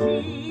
see.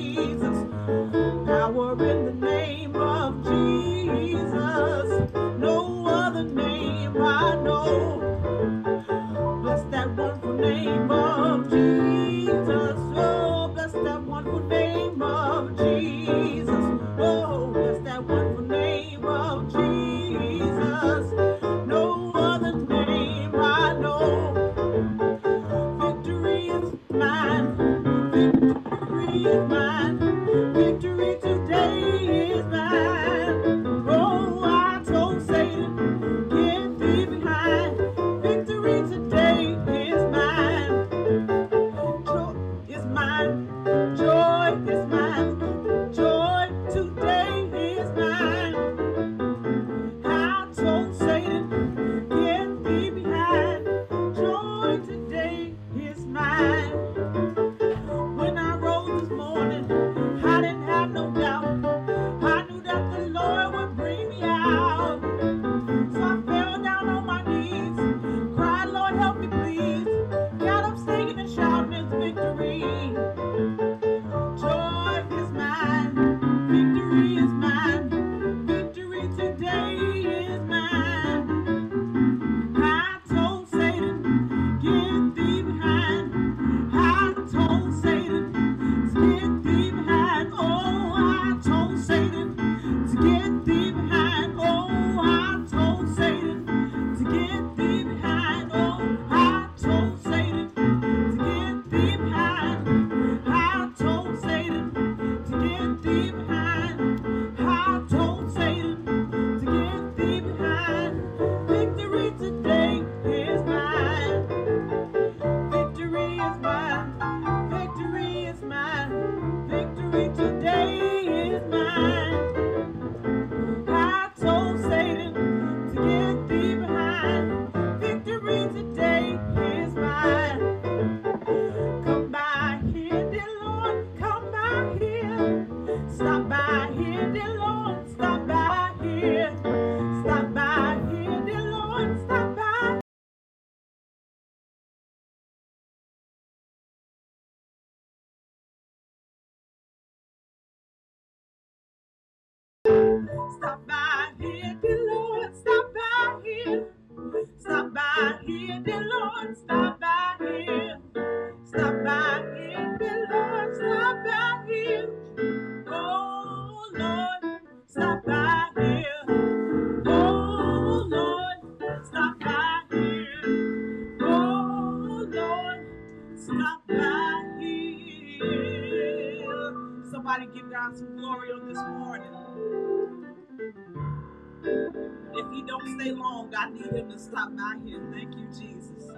long. I need him to stop by here. Thank you, Jesus.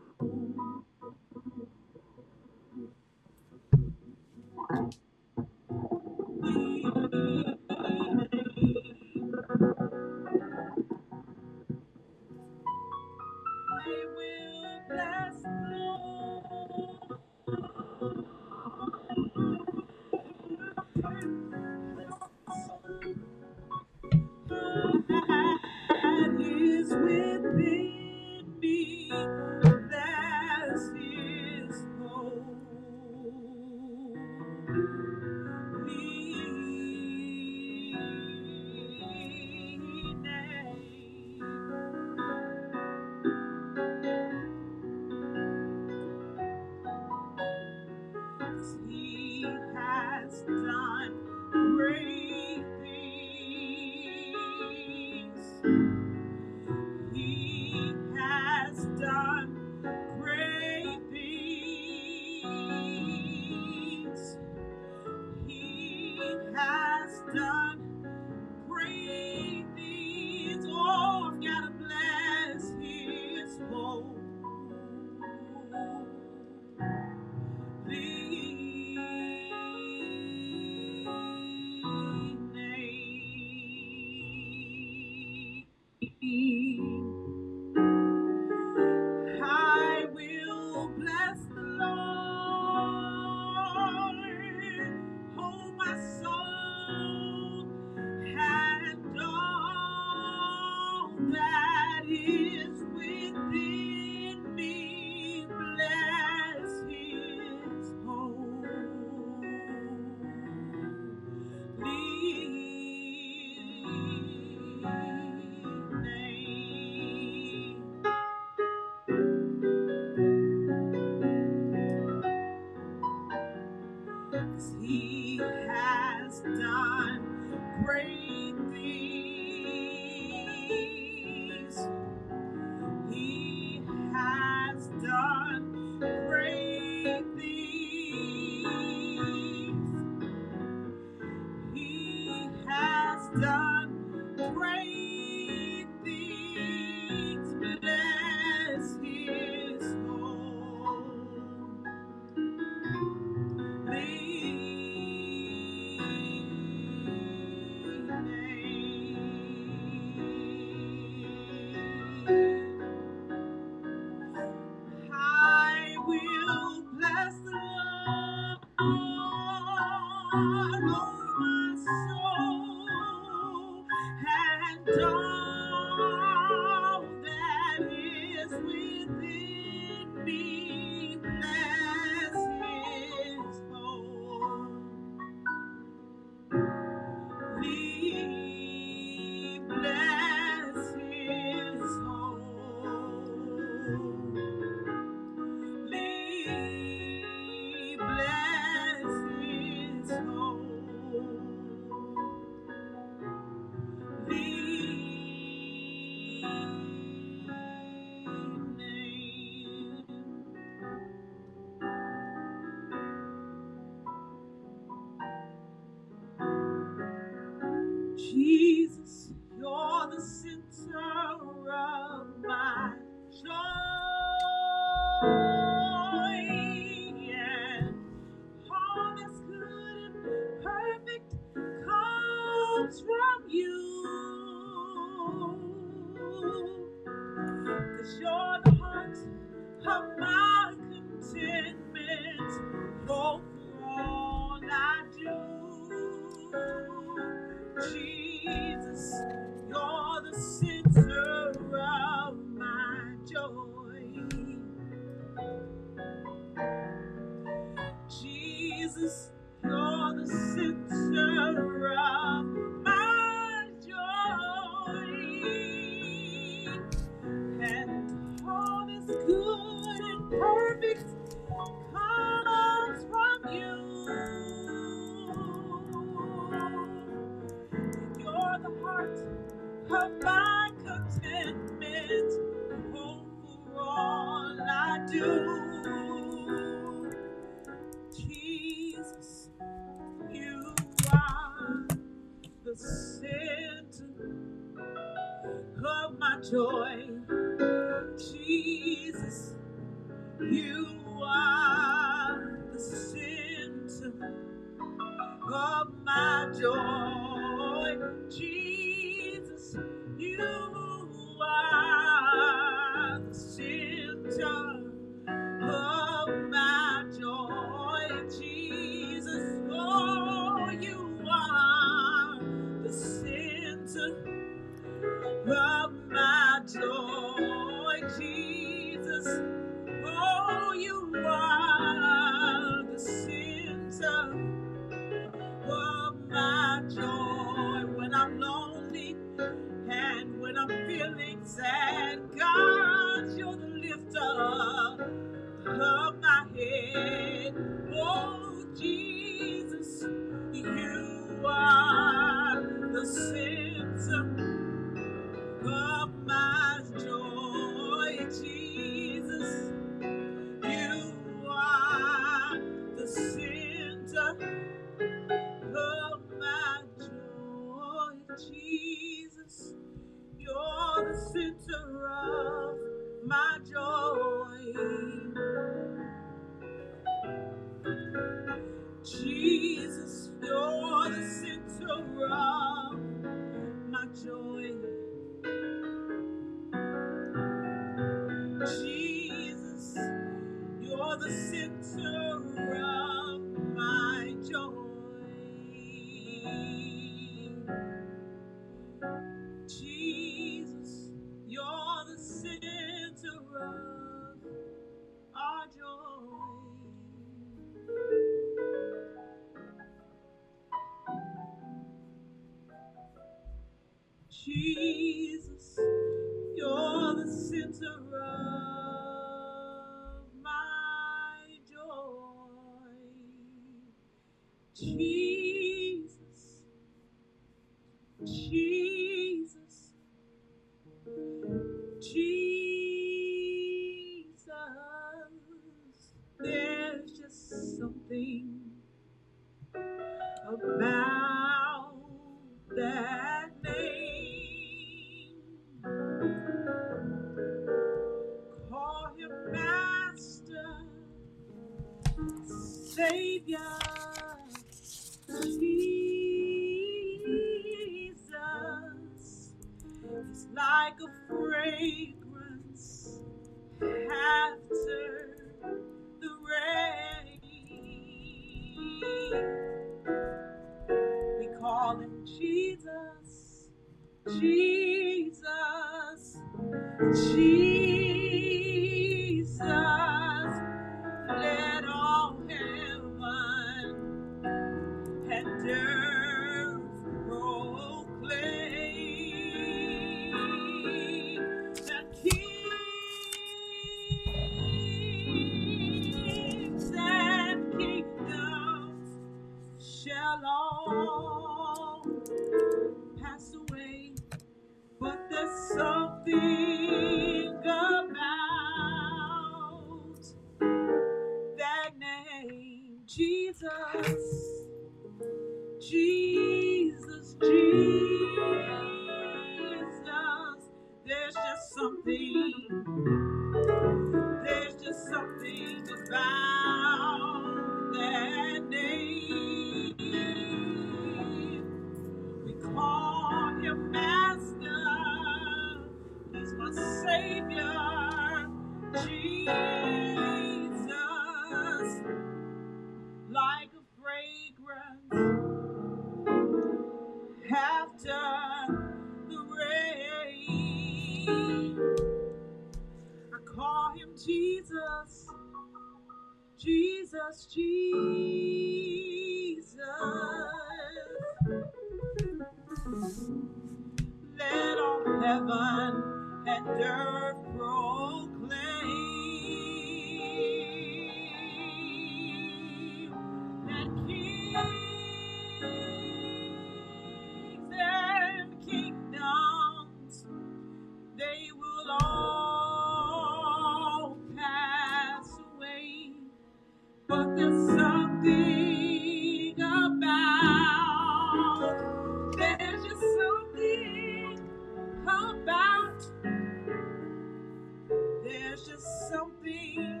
There's just something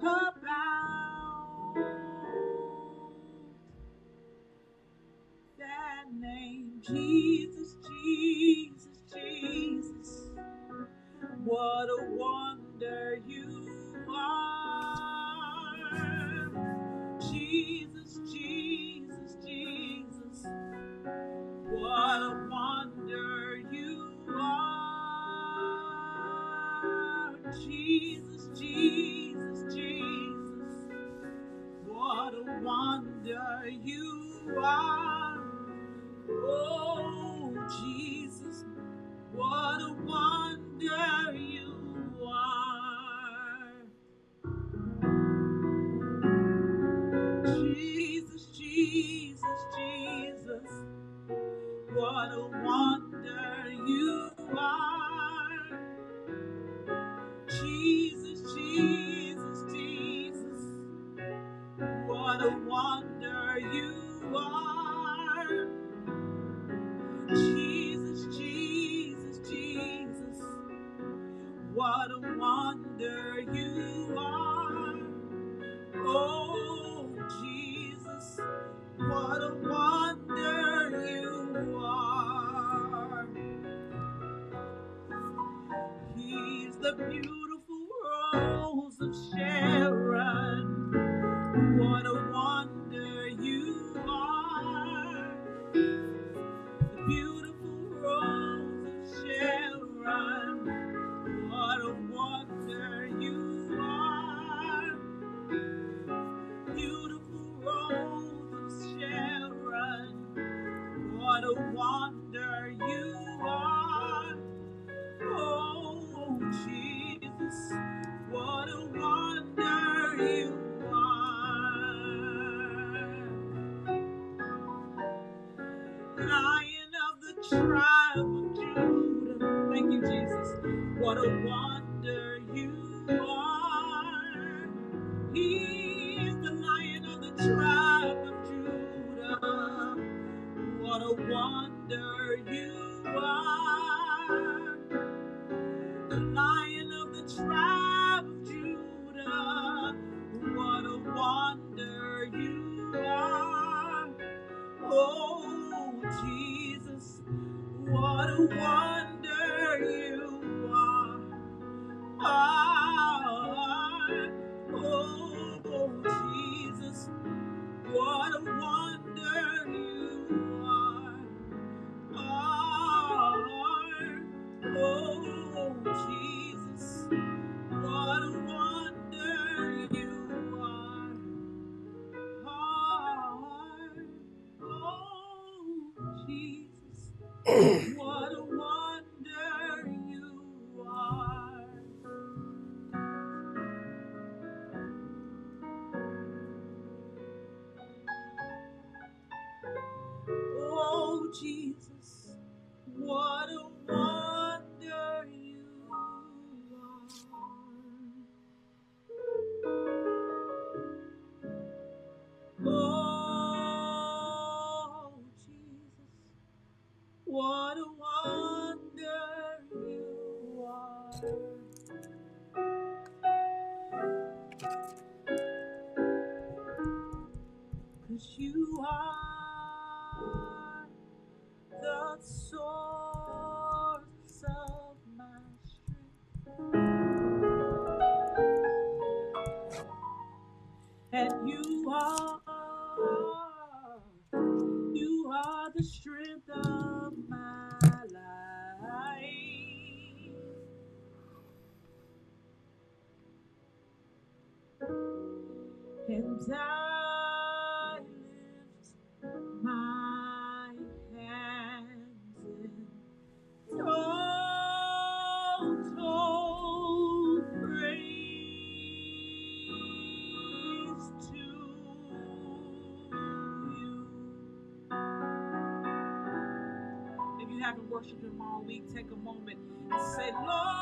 about that name Jesus Worshiped Him all week, take a moment and say, Lord,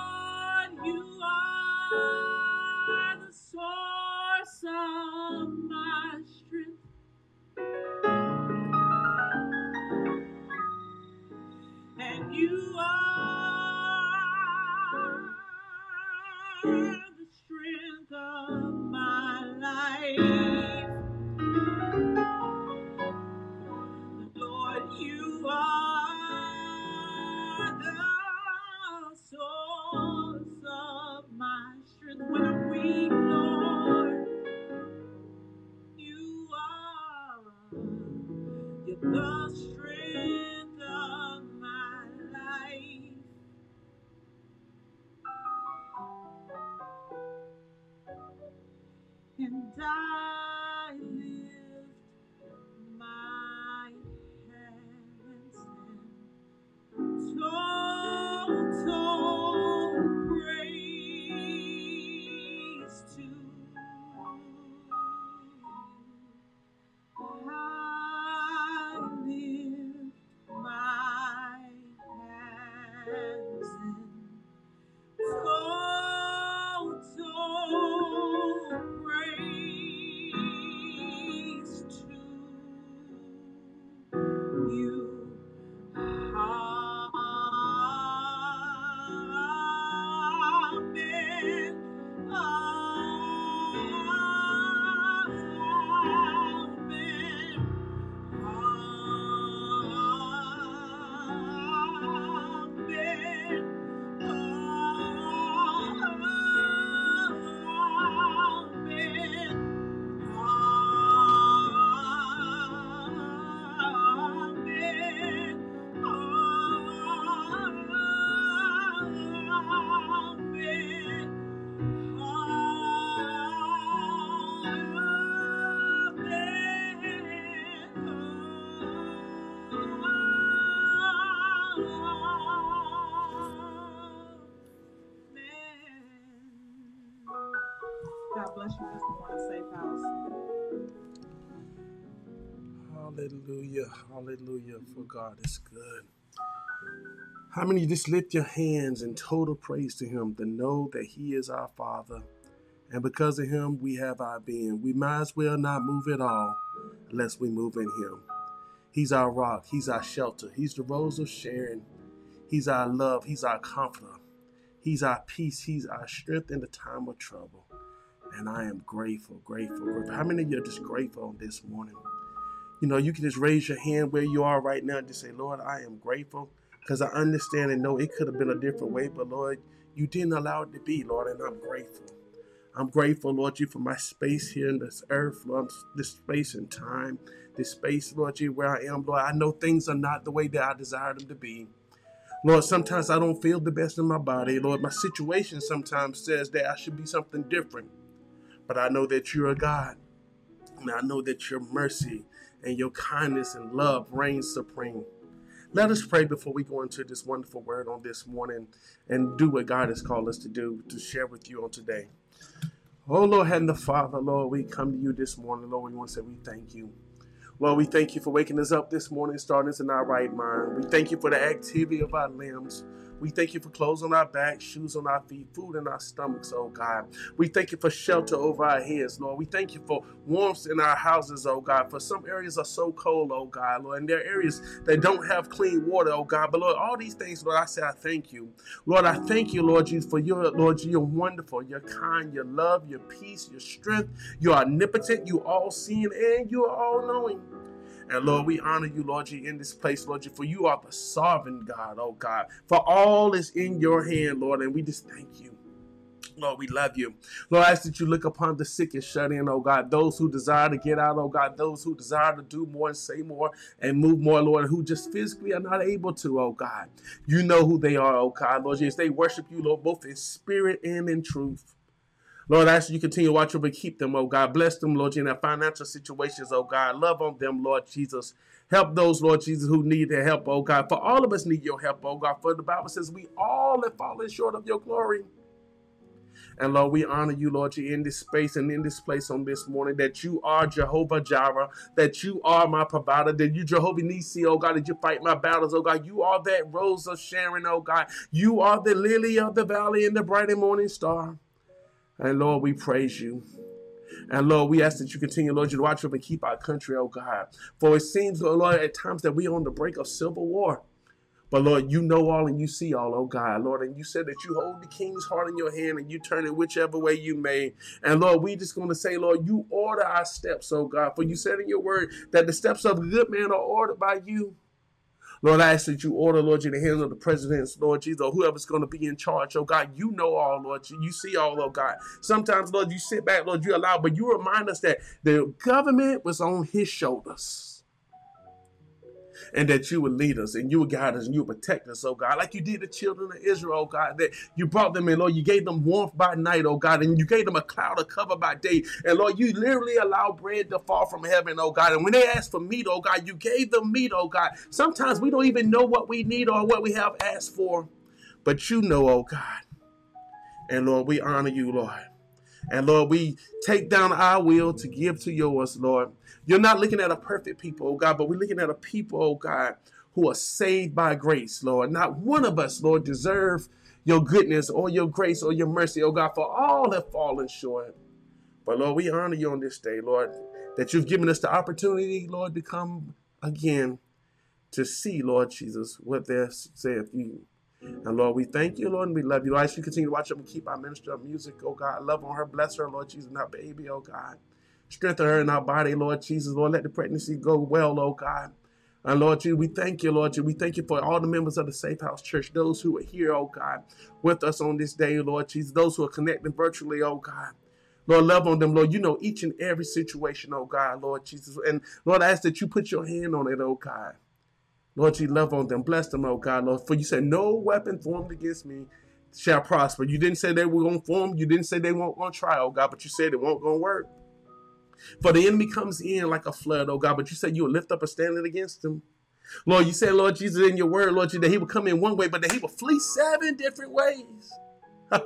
Hallelujah. Hallelujah. For God is good. How many just lift your hands in total praise to Him to know that He is our Father? And because of Him, we have our being. We might as well not move at all unless we move in Him. He's our rock. He's our shelter. He's the rose of Sharon. He's our love. He's our comforter. He's our peace. He's our strength in the time of trouble. And I am grateful, grateful, grateful. How many of you are just grateful this morning? You know, you can just raise your hand where you are right now and just say, Lord, I am grateful because I understand and know it could have been a different way, but Lord, you didn't allow it to be, Lord, and I'm grateful. I'm grateful, Lord, you for my space here in this earth, Lord, this space and time, this space, Lord, you where I am, Lord. I know things are not the way that I desire them to be. Lord, sometimes I don't feel the best in my body. Lord, my situation sometimes says that I should be something different. But I know that you're a God. And I know that your mercy and your kindness and love reigns supreme. Let us pray before we go into this wonderful word on this morning and do what God has called us to do to share with you on today. Oh, Lord, Heavenly Father, Lord, we come to you this morning. Lord, we want to say we thank you. Lord, we thank you for waking us up this morning, starting us in our right mind. We thank you for the activity of our limbs. We thank you for clothes on our back, shoes on our feet, food in our stomachs, oh God. We thank you for shelter over our heads, Lord. We thank you for warmth in our houses, oh God. For some areas are so cold, oh God, Lord, and there are areas that don't have clean water, oh God. But Lord, all these things, Lord, I say I thank you. Lord, I thank you, Lord Jesus, for your Lord, you're wonderful, you're kind, your love, your peace, your strength, you're omnipotent, you all seeing, and you're all knowing. And Lord, we honor you, Lord, you in this place, Lord, for you are the sovereign God, oh God. For all is in your hand, Lord, and we just thank you. Lord, we love you. Lord, I ask that you look upon the sick and shut in, oh God. Those who desire to get out, oh God. Those who desire to do more and say more and move more, Lord, who just physically are not able to, oh God. You know who they are, oh God. Lord, yes, they worship you, Lord, both in spirit and in truth. Lord, I ask you continue to watch over keep them, oh God. Bless them, Lord, in their financial situations, oh God. Love on them, Lord Jesus. Help those, Lord Jesus, who need their help, oh God. For all of us need your help, oh God. For the Bible says we all have fallen short of your glory. And Lord, we honor you, Lord, you in this space and in this place on this morning that you are Jehovah Jireh, that you are my provider, that you Jehovah Nissi, oh God, that you fight my battles, oh God. You are that rose of Sharon, oh God. You are the lily of the valley and the bright and morning star. And Lord, we praise you. And Lord, we ask that you continue, Lord, you to watch over and keep our country, oh God. For it seems, oh Lord, at times that we are on the brink of civil war. But Lord, you know all and you see all, oh God, Lord. And you said that you hold the king's heart in your hand and you turn it whichever way you may. And Lord, we just going to say, Lord, you order our steps, oh God. For you said in your word that the steps of a good man are ordered by you. Lord, I ask that you order, Lord, in the hands of the presidents, Lord Jesus, or whoever's going to be in charge. Oh God, you know all, Lord. You see all, oh God. Sometimes, Lord, you sit back, Lord, you allow, but you remind us that the government was on his shoulders and that you would lead us and you would guide us and you would protect us, oh God, like you did the children of Israel, oh God, that you brought them in, Lord. You gave them warmth by night, oh God, and you gave them a cloud of cover by day. And Lord, you literally allowed bread to fall from heaven, oh God. And when they asked for meat, oh God, you gave them meat, oh God. Sometimes we don't even know what we need or what we have asked for, but you know, oh God. And Lord, we honor you, Lord. And Lord, we take down our will to give to yours, Lord. You're not looking at a perfect people, oh God, but we're looking at a people, oh God, who are saved by grace, Lord. Not one of us, Lord, deserve your goodness or your grace or your mercy, oh God, for all have fallen short. But Lord, we honor you on this day, Lord, that you've given us the opportunity, Lord, to come again to see, Lord Jesus, what they say of you. And Lord, we thank you, Lord, and we love you. Lord, as you continue to watch up and keep our minister of music, oh God. Love on her, bless her, Lord Jesus, and our baby, oh God. Strengthen her in our body, Lord Jesus. Lord, let the pregnancy go well, oh God. And Lord Jesus, we thank you, Lord Jesus. We thank you for all the members of the Safe House Church, those who are here, oh God, with us on this day, Lord Jesus, those who are connecting virtually, oh God. Lord, love on them, Lord. You know each and every situation, oh God, Lord Jesus. And Lord, I ask that you put your hand on it, oh God. Lord, you love on them. Bless them, oh God, Lord. For you said, no weapon formed against me shall prosper. You didn't say they were going to form. You didn't say they weren't going to try, oh God, but you said it won't going to work. For the enemy comes in like a flood, oh God, but you said you would lift up a standard against him. Lord, you said, Lord Jesus, in your word, Lord, that he would come in one way, but that he would flee seven different ways.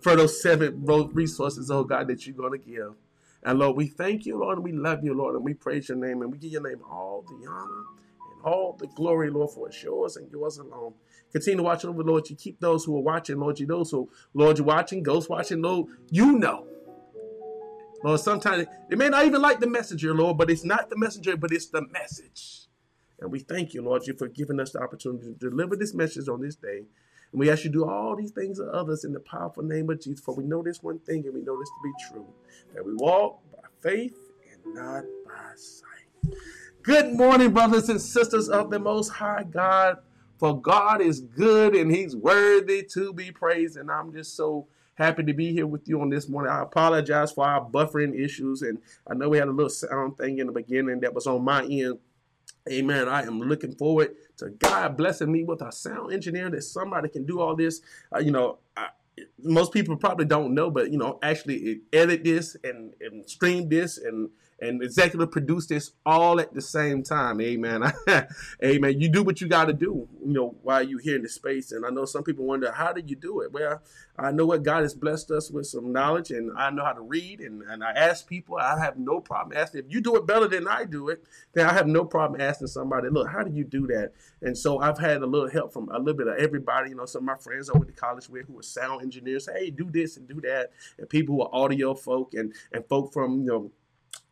For those seven resources, oh God, that you're going to give. And Lord, we thank you, Lord, and we love you, Lord, and we praise your name, and we give your name all the honor and all the glory, Lord, for it's yours and yours alone. Continue to watch over, Lord. You keep those who are watching, Lord. You those who, Lord, you're watching, ghost watching, Lord. You know. Lord, sometimes it may not even like the messenger, Lord, but it's not the messenger, but it's the message. And we thank you, Lord, you for giving us the opportunity to deliver this message on this day. And we ask you to do all these things to others in the powerful name of Jesus. For we know this one thing and we know this to be true that we walk by faith and not by sight. Good morning, brothers and sisters of the Most High God. For God is good and He's worthy to be praised. And I'm just so happy to be here with you on this morning. I apologize for our buffering issues. And I know we had a little sound thing in the beginning that was on my end. Amen. I am looking forward to God blessing me with a sound engineer that somebody can do all this. Uh, you know, I, most people probably don't know, but you know, actually edit this and, and stream this and and executive produce this all at the same time. Amen. Amen. You do what you got to do, you know, while you're here in the space. And I know some people wonder, how did you do it? Well, I know what God has blessed us with some knowledge and I know how to read. And, and I ask people, I have no problem asking. If you do it better than I do it, then I have no problem asking somebody, look, how do you do that? And so I've had a little help from a little bit of everybody. You know, some of my friends I went to college with who were sound engineers, hey, do this and do that. And people who are audio folk and, and folk from, you know,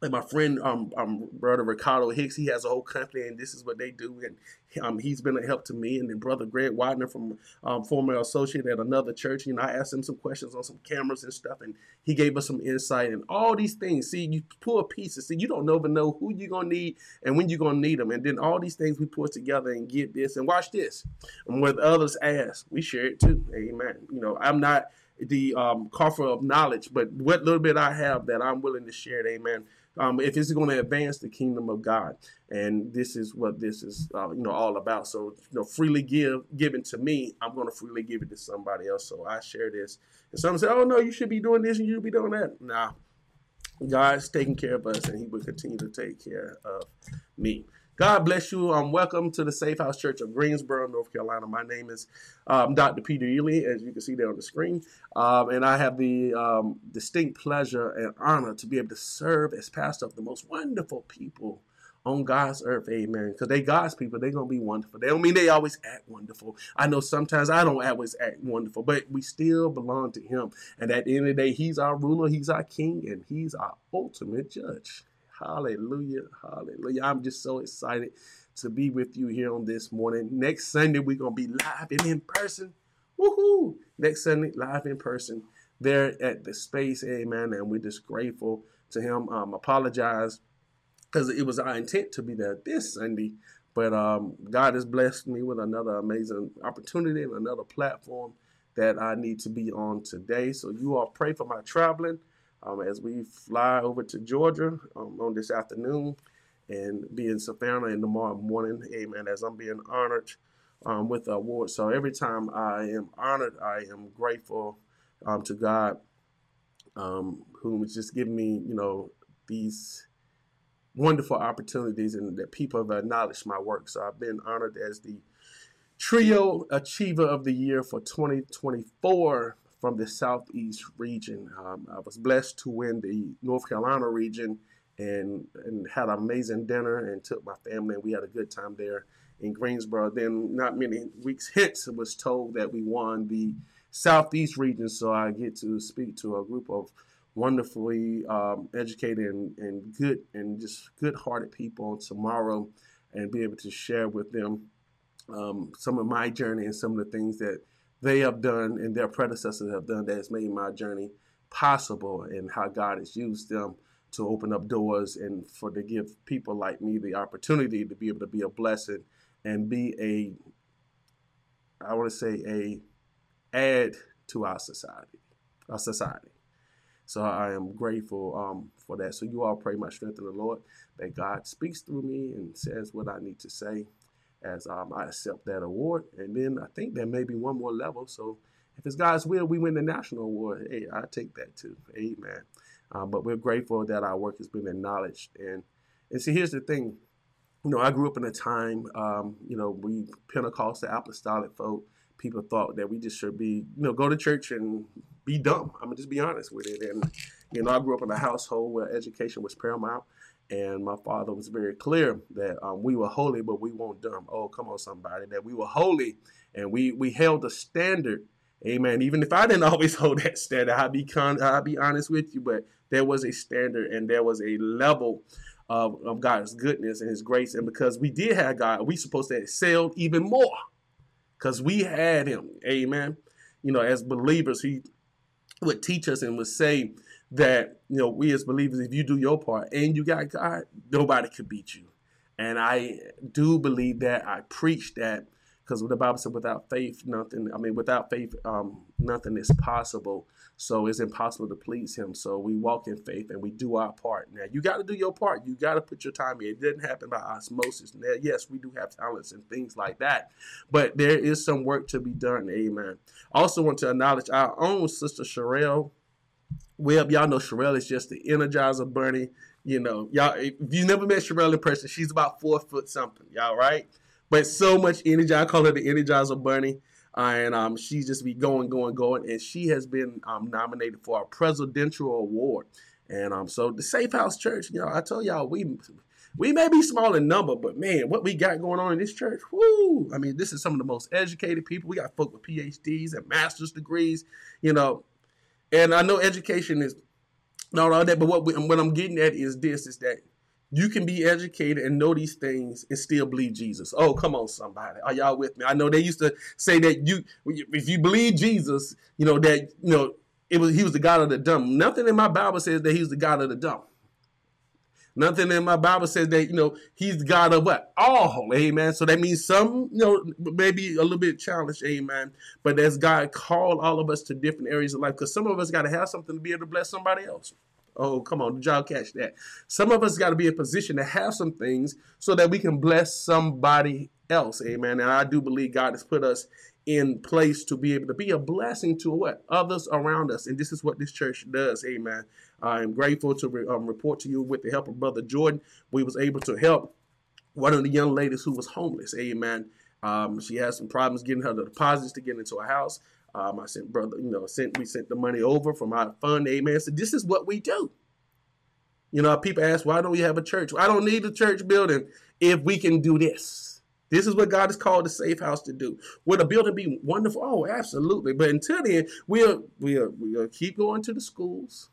like my friend, um, um, brother Ricardo Hicks, he has a whole company, and this is what they do, and um, he's been a help to me. And then brother Greg Widener from um, former associate at another church, you know, I asked him some questions on some cameras and stuff, and he gave us some insight and all these things. See, you pull pieces. See, you don't ever know who you're gonna need and when you're gonna need them, and then all these things we put together and get this. And watch this. And what others ask, we share it too. Amen. You know, I'm not the um, coffer of knowledge, but what little bit I have that I'm willing to share, amen. Um, if it's going to advance the kingdom of God, and this is what this is, uh, you know, all about. So, you know, freely give given to me, I'm going to freely give it to somebody else. So I share this, and someone say, "Oh no, you should be doing this and you should be doing that." Nah, God's taking care of us, and He will continue to take care of me. God bless you. Um, welcome to the Safe House Church of Greensboro, North Carolina. My name is um, Dr. Peter Ely, as you can see there on the screen. Um, and I have the um, distinct pleasure and honor to be able to serve as pastor of the most wonderful people on God's earth. Amen. Because they God's people, they're going to be wonderful. They don't mean they always act wonderful. I know sometimes I don't always act wonderful, but we still belong to Him. And at the end of the day, He's our ruler, He's our king, and He's our ultimate judge. Hallelujah. Hallelujah. I'm just so excited to be with you here on this morning. Next Sunday, we're going to be live and in person. Woohoo! Next Sunday, live in person there at the space. Amen. And we're just grateful to him. Um, apologize because it was our intent to be there this Sunday. But um, God has blessed me with another amazing opportunity and another platform that I need to be on today. So you all pray for my traveling um, as we fly over to Georgia um, on this afternoon and be in Savannah in tomorrow morning. Amen. As I'm being honored um, with the award. So every time I am honored, I am grateful um, to God um, who has just given me, you know, these wonderful opportunities and that people have acknowledged my work. So I've been honored as the Trio Achiever of the Year for 2024 from the Southeast region. Um, I was blessed to win the North Carolina region and, and had an amazing dinner and took my family and we had a good time there in Greensboro. Then not many weeks hence I was told that we won the Southeast region. So I get to speak to a group of wonderfully um, educated and, and good and just good-hearted people tomorrow and be able to share with them um, some of my journey and some of the things that they have done and their predecessors have done that has made my journey possible and how God has used them to open up doors and for to give people like me the opportunity to be able to be a blessing and be a I want to say a add to our society, our society. So I am grateful um, for that. So you all pray my strength in the Lord that God speaks through me and says what I need to say as um, I accept that award. And then I think there may be one more level. So if it's God's will, we win the national award. Hey, I take that too. Amen. Uh, but we're grateful that our work has been acknowledged. And and see, here's the thing. You know, I grew up in a time, um, you know, we Pentecostal apostolic folk, people thought that we just should be, you know, go to church and be dumb. I'm gonna just be honest with it. And you know, I grew up in a household where education was paramount. And my father was very clear that um, we were holy, but we weren't dumb. Oh, come on, somebody, that we were holy and we we held a standard. Amen. Even if I didn't always hold that standard, I'd be con- I'd be honest with you, but there was a standard and there was a level of, of God's goodness and His grace. And because we did have God, we supposed to excel even more because we had Him. Amen. You know, as believers, He would teach us and would say, that you know we as believers, if you do your part and you got God, nobody could beat you. And I do believe that. I preach that because the Bible said, without faith, nothing. I mean, without faith, um, nothing is possible. So it's impossible to please Him. So we walk in faith and we do our part. Now you got to do your part. You got to put your time in. It didn't happen by osmosis. Now, yes, we do have talents and things like that, but there is some work to be done. Amen. Also want to acknowledge our own sister Sherelle Webb, y'all know Sherelle is just the Energizer Bunny. You know, y'all, if you never met Sherelle in person, she's about four foot something, y'all, right? But so much energy. I call her the Energizer Bunny. Uh, and um, she just be going, going, going. And she has been um, nominated for a presidential award. And um, so the Safe House Church, you know, I told y'all we we may be small in number, but man, what we got going on in this church, whoo! I mean, this is some of the most educated people. We got folk with PhDs and master's degrees. You know, and I know education is not all that, but what we, what I'm getting at is this: is that you can be educated and know these things and still believe Jesus. Oh, come on, somebody, are y'all with me? I know they used to say that you, if you believe Jesus, you know that you know it was he was the God of the dumb. Nothing in my Bible says that he's the God of the dumb. Nothing in my Bible says that, you know, he's God of what? All, amen. So that means some, you know, maybe a little bit challenged, amen. But as God called all of us to different areas of life, because some of us got to have something to be able to bless somebody else. Oh, come on, did y'all catch that? Some of us got to be in position to have some things so that we can bless somebody else, amen. And I do believe God has put us in place to be able to be a blessing to what others around us, and this is what this church does, amen. I am grateful to re, um, report to you with the help of Brother Jordan, we was able to help one of the young ladies who was homeless. Amen. Um, she had some problems getting her deposits to get into a house. Um, I sent brother, you know, sent we sent the money over from our fund. Amen. So this is what we do. You know, people ask, why don't we have a church? I don't need a church building if we can do this. This is what God has called the safe house to do. Will the building be wonderful? Oh, absolutely. But until then, we'll we'll we'll keep going to the schools.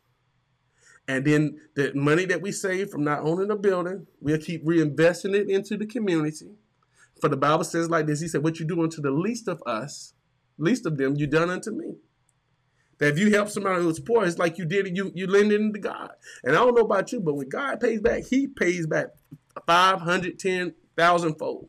And then the money that we save from not owning a building, we'll keep reinvesting it into the community. For the Bible says like this, he said, What you do unto the least of us, least of them, you done unto me. That if you help somebody who's poor, it's like you did it, you you lend it into God. And I don't know about you, but when God pays back, he pays back 510,000 fold.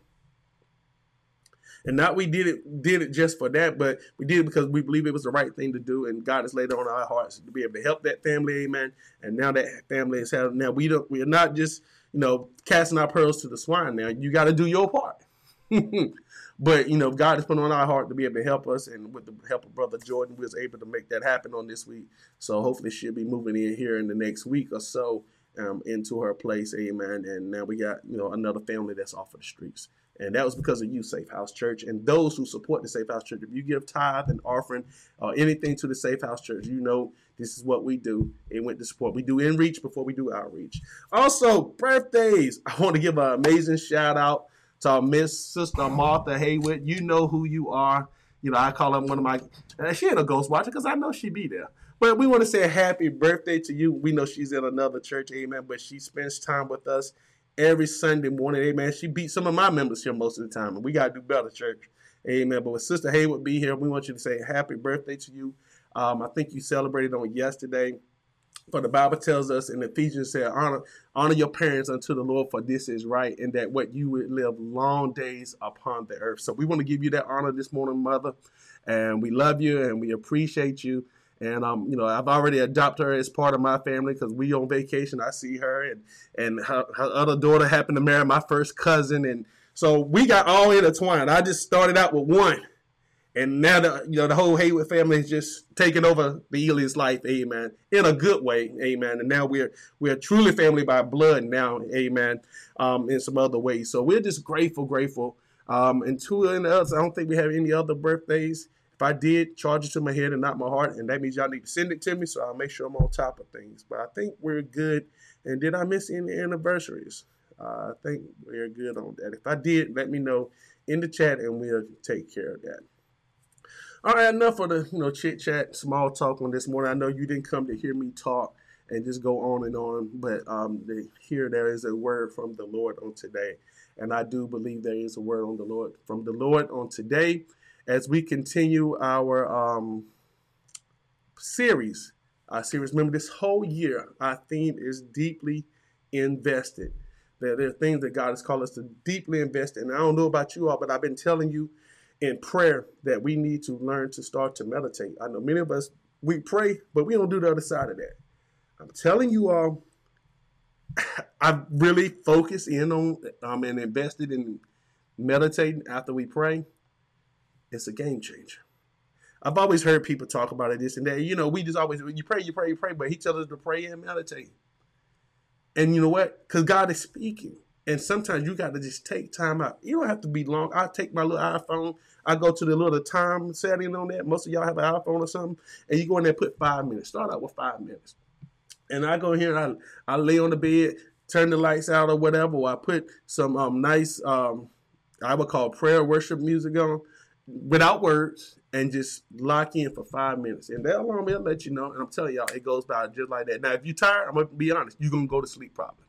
And not we did it did it just for that, but we did it because we believe it was the right thing to do, and God has laid it on our hearts to be able to help that family, amen. And now that family is having now we don't we are not just you know casting our pearls to the swine. Now you got to do your part. but you know God has put on our heart to be able to help us, and with the help of Brother Jordan, we was able to make that happen on this week. So hopefully she'll be moving in here in the next week or so. Um, into her place, amen. And now we got you know another family that's off of the streets. And that was because of you, Safe House Church, and those who support the Safe House Church. If you give tithe and offering or uh, anything to the Safe House Church, you know this is what we do. It went to support. We do in reach before we do outreach. Also, birthdays. I want to give an amazing shout out to our Miss Sister Martha Haywood. You know who you are. You know, I call her one of my. She ain't a ghost watcher because I know she be there. But we want to say happy birthday to you. We know she's in another church, amen. But she spends time with us every Sunday morning. Amen. She beat some of my members here most of the time, and we gotta do better, church. Amen. But with Sister Haywood be here, we want you to say happy birthday to you. Um, I think you celebrated on yesterday. For the Bible tells us in Ephesians said, honor, honor your parents unto the Lord, for this is right, and that what you would live long days upon the earth. So we want to give you that honor this morning, Mother. And we love you and we appreciate you. And um, you know, I've already adopted her as part of my family because we on vacation. I see her, and and her, her, other daughter happened to marry my first cousin, and so we got all intertwined. I just started out with one, and now the you know the whole Haywood family is just taking over the Elias life, amen, in a good way, amen. And now we're we're truly family by blood now, amen, um, in some other ways. So we're just grateful, grateful. Um, and two and else, I don't think we have any other birthdays. If I did, charge it to my head and not my heart, and that means y'all need to send it to me, so I'll make sure I'm on top of things. But I think we're good. And did I miss any anniversaries? Uh, I think we're good on that. If I did, let me know in the chat, and we'll take care of that. All right, enough of the you know chit chat, small talk on this morning. I know you didn't come to hear me talk and just go on and on, but um, the, here there is a word from the Lord on today, and I do believe there is a word on the Lord from the Lord on today as we continue our um, series. Our series, remember, this whole year, our theme is deeply invested. There, there are things that God has called us to deeply invest in. I don't know about you all, but I've been telling you in prayer that we need to learn to start to meditate. I know many of us, we pray, but we don't do the other side of that. I'm telling you all, I've really focused in on um, and invested in meditating after we pray it's a game changer. I've always heard people talk about it, this and that. You know, we just always you pray, you pray, you pray, but he tells us to pray and meditate. And you know what? Because God is speaking. And sometimes you got to just take time out. You don't have to be long. I take my little iPhone. I go to the little time setting on that. Most of y'all have an iPhone or something. And you go in there put five minutes. Start out with five minutes. And I go here and I, I lay on the bed, turn the lights out or whatever. Or I put some um, nice, um, I would call prayer worship music on without words and just lock in for five minutes. And that alarm will let you know. And I'm telling y'all, it goes by just like that. Now, if you're tired, I'm gonna be honest, you're gonna go to sleep probably.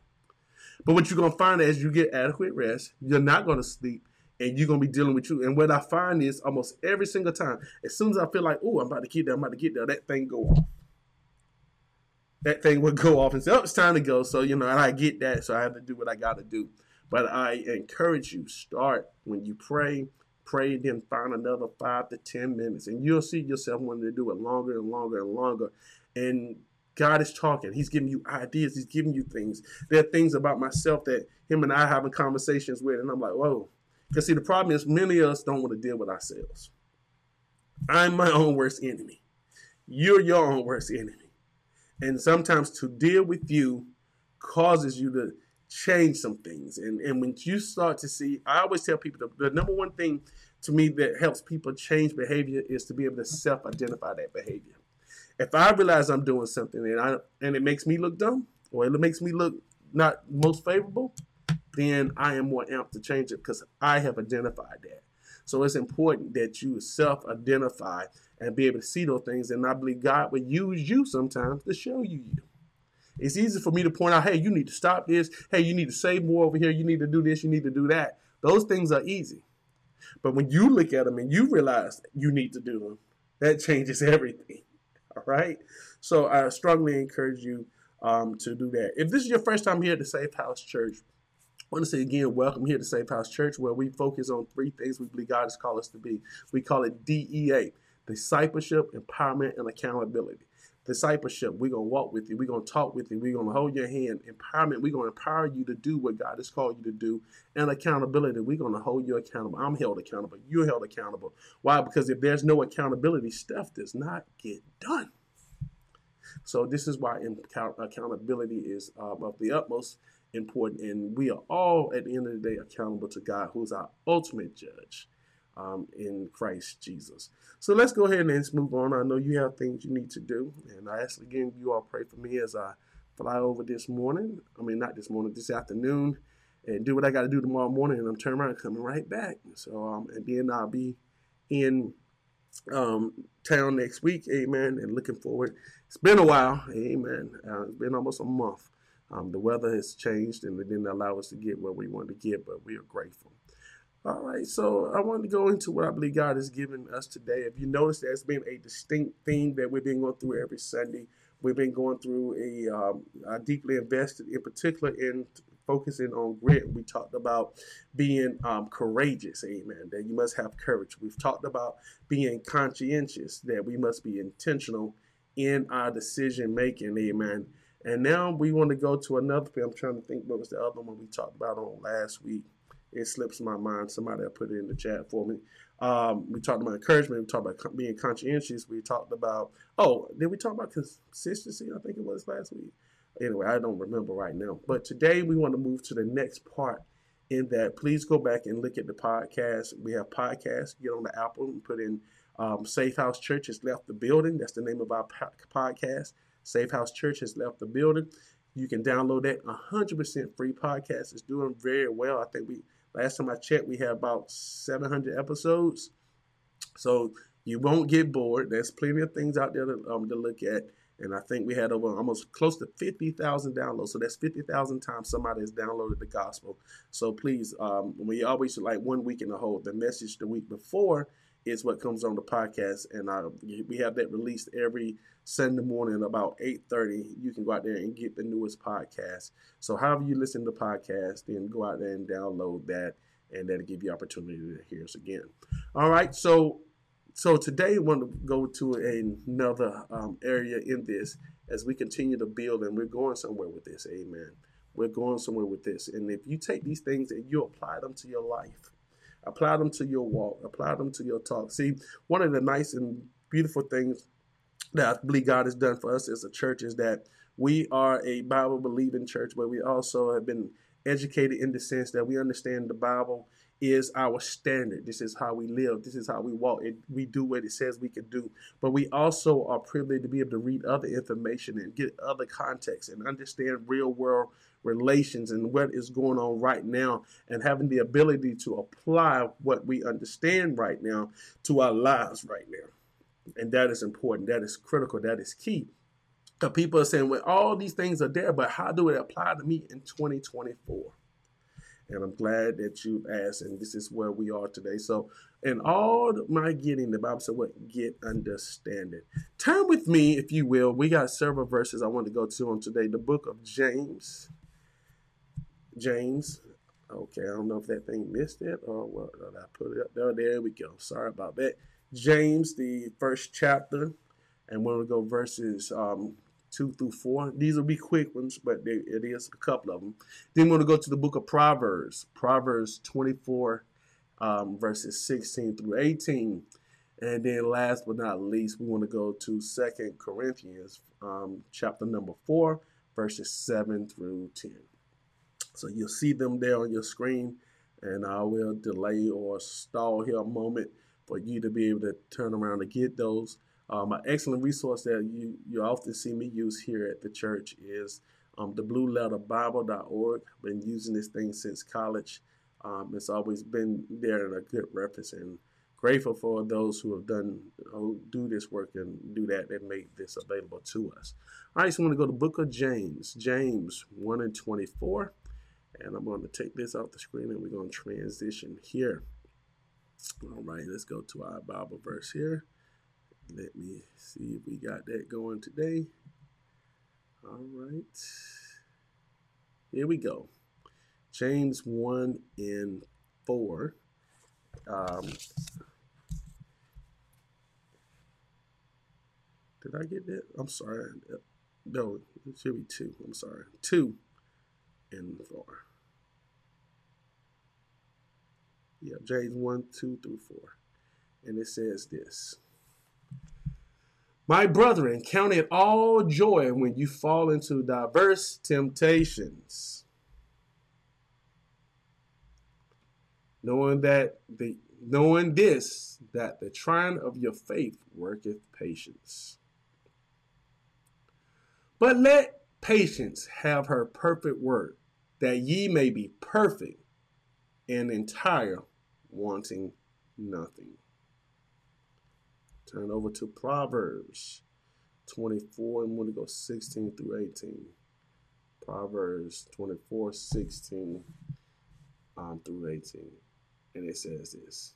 But what you're gonna find as you get adequate rest, you're not gonna sleep and you're gonna be dealing with you. And what I find is almost every single time, as soon as I feel like, oh, I'm about to get there, I'm about to get there, that thing go off. that thing would go off and say, "Oh, it's time to go." So you know, and I get that, so I have to do what I got to do. But I encourage you, start when you pray, pray, then find another five to ten minutes, and you'll see yourself wanting to do it longer and longer and longer. And God is talking. He's giving you ideas. He's giving you things. There are things about myself that him and I having conversations with, and I'm like, whoa. Because see, the problem is many of us don't want to deal with ourselves. I'm my own worst enemy. You're your own worst enemy. And sometimes to deal with you causes you to change some things. And and when you start to see, I always tell people the, the number one thing to me that helps people change behavior is to be able to self-identify that behavior. If I realize I'm doing something and I and it makes me look dumb or it makes me look not most favorable, then I am more amped to change it because I have identified that. So it's important that you self-identify and be able to see those things. And I believe God will use you sometimes to show you you. It's easy for me to point out, hey, you need to stop this. Hey, you need to save more over here. You need to do this. You need to do that. Those things are easy. But when you look at them and you realize you need to do them, that changes everything. All right. So I strongly encourage you um, to do that. If this is your first time here at the Safe House Church, I want to say again, welcome here to Safe House Church, where we focus on three things we believe God has called us to be. We call it DEA discipleship, empowerment, and accountability. Discipleship, we're going to walk with you. We're going to talk with you. We're going to hold your hand. Empowerment, we're going to empower you to do what God has called you to do. And accountability, we're going to hold you accountable. I'm held accountable. You're held accountable. Why? Because if there's no accountability, stuff does not get done. So this is why accountability is um, of the utmost important. And we are all, at the end of the day, accountable to God, who's our ultimate judge um, in Christ Jesus. So let's go ahead and move on. I know you have things you need to do, and I ask again you all pray for me as I fly over this morning. I mean, not this morning, this afternoon, and do what I got to do tomorrow morning, and I'm turning around coming right back. So, um, and then I'll be in um, town next week, amen, and looking forward. It's been a while, amen. Uh, it's been almost a month. Um, the weather has changed and it didn't allow us to get where we wanted to get, but we are grateful. All right, so I want to go into what I believe God has given us today. If you notice, there's been a distinct theme that we've been going through every Sunday. We've been going through a um, deeply invested, in particular, in focusing on grit. We talked about being um, courageous, amen, that you must have courage. We've talked about being conscientious, that we must be intentional in our decision making, amen. And now we want to go to another. I'm trying to think what was the other one we talked about on last week it slips my mind. Somebody will put it in the chat for me. Um, we talked about encouragement. We talked about being conscientious. We talked about oh, did we talk about consistency? I think it was last week. Anyway, I don't remember right now. But today we want to move to the next part. In that, please go back and look at the podcast. We have podcasts. Get on the Apple and put in um, Safe House Church has left the building. That's the name of our podcast. Safe House Church has left the building. You can download that 100% free podcast. It's doing very well. I think we Last time I checked, we have about 700 episodes. So you won't get bored. There's plenty of things out there to, um, to look at. And I think we had over almost close to 50,000 downloads. So that's 50,000 times somebody has downloaded the gospel. So please, um, we always like one week in the whole. The message the week before is what comes on the podcast, and uh, we have that released every Sunday morning about eight thirty. You can go out there and get the newest podcast. So however you listen to podcast, then go out there and download that, and that'll give you opportunity to hear us again. All right, so so today I want to go to another um, area in this as we continue to build, and we're going somewhere with this. Amen. We're going somewhere with this, and if you take these things and you apply them to your life Apply them to your walk. Apply them to your talk. See, one of the nice and beautiful things that I believe God has done for us as a church is that we are a Bible believing church, but we also have been educated in the sense that we understand the Bible is our standard. This is how we live. This is how we walk. It, we do what it says we can do. But we also are privileged to be able to read other information and get other context and understand real world relations and what is going on right now and having the ability to apply what we understand right now to our lives right now. And that is important. That is critical. That is key. The people are saying, well, all these things are there, but how do it apply to me in 2024? And I'm glad that you've asked, and this is where we are today. So, in all my getting, the Bible said, What? Get understanding. Turn with me, if you will. We got several verses I want to go to on today. The book of James. James. Okay, I don't know if that thing missed it or what. I put it up there. There we go. Sorry about that. James, the first chapter, and we're going to go verses um, two through four. These will be quick ones, but they, it is a couple of them. Then we're going to go to the book of Proverbs, Proverbs 24, um, verses 16 through 18. And then last but not least, we want to go to Second Corinthians, um, chapter number 4, verses 7 through 10. So you'll see them there on your screen, and I will delay or stall here a moment for you to be able to turn around and get those. Um, an excellent resource that you, you often see me use here at the church is um, the blueletterbible.org. Been using this thing since college. Um, it's always been there and a good reference and grateful for those who have done who do this work and do that and make this available to us. All right, so I'm going to go to book of James, James 1 and 24. And I'm going to take this off the screen and we're going to transition here. All right, let's go to our Bible verse here. Let me see if we got that going today. All right. Here we go. James 1 and 4. Um, did I get that? I'm sorry. No, it should be 2. I'm sorry. 2 and 4. Yeah, James 1, 2 through 4. And it says this. My brethren, count it all joy when you fall into diverse temptations, knowing that the knowing this that the trying of your faith worketh patience. But let patience have her perfect work, that ye may be perfect and entire, wanting nothing. Turn over to Proverbs 24, and we're going to go 16 through 18. Proverbs 24, 16 um, through 18. And it says this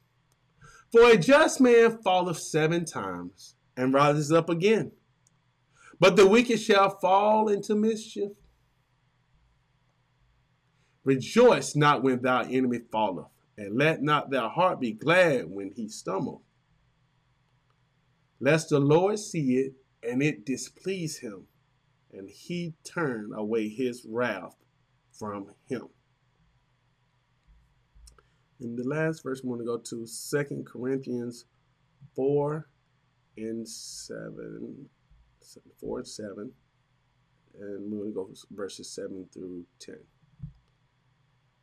For a just man falleth seven times and rises up again, but the wicked shall fall into mischief. Rejoice not when thy enemy falleth, and let not thy heart be glad when he stumbleth lest the Lord see it and it displease him, and he turn away his wrath from him. In the last verse, we're going to go to Second Corinthians 4 and 7. 4 and 7. And we're going to go verses 7 through 10.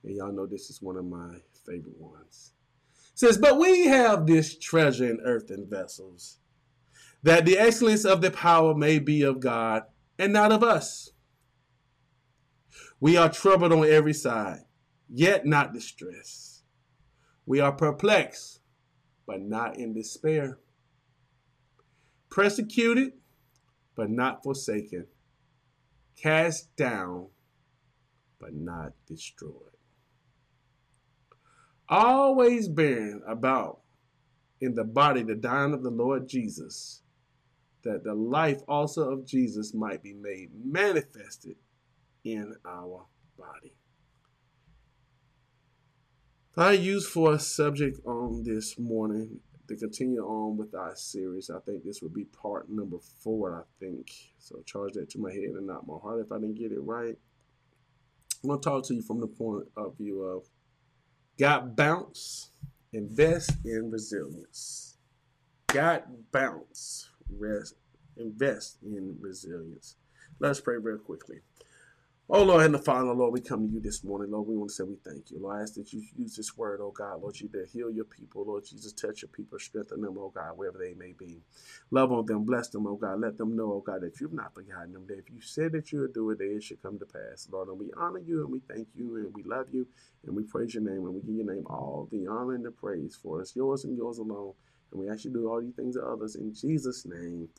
And y'all know this is one of my favorite ones. It says, But we have this treasure in earthen vessels that the excellence of the power may be of God and not of us. We are troubled on every side, yet not distressed. We are perplexed, but not in despair. Persecuted, but not forsaken. Cast down, but not destroyed. Always bearing about in the body the dying of the Lord Jesus that the life also of Jesus might be made manifested in our body. I use for a subject on this morning to continue on with our series. I think this would be part number four, I think. So charge that to my head and not my heart if I didn't get it right. I'm going to talk to you from the point of view of got bounce, invest in resilience. Got bounce, rest, invest in resilience. Let's pray real quickly. Oh Lord and the Father, Lord, we come to you this morning, Lord. We want to say we thank you. Lord, I ask that you use this word, oh God, Lord, you to heal your people, Lord Jesus, touch your people, strengthen them, oh God, wherever they may be. Love on them, bless them, oh God. Let them know, oh God, that you've not forgotten them. That if you said that you would do it, that it should come to pass, Lord. And we honor you and we thank you and we love you and we praise your name and we give your name all the honor and the praise for us, yours and yours alone. And we ask you to do all these things to others in Jesus' name.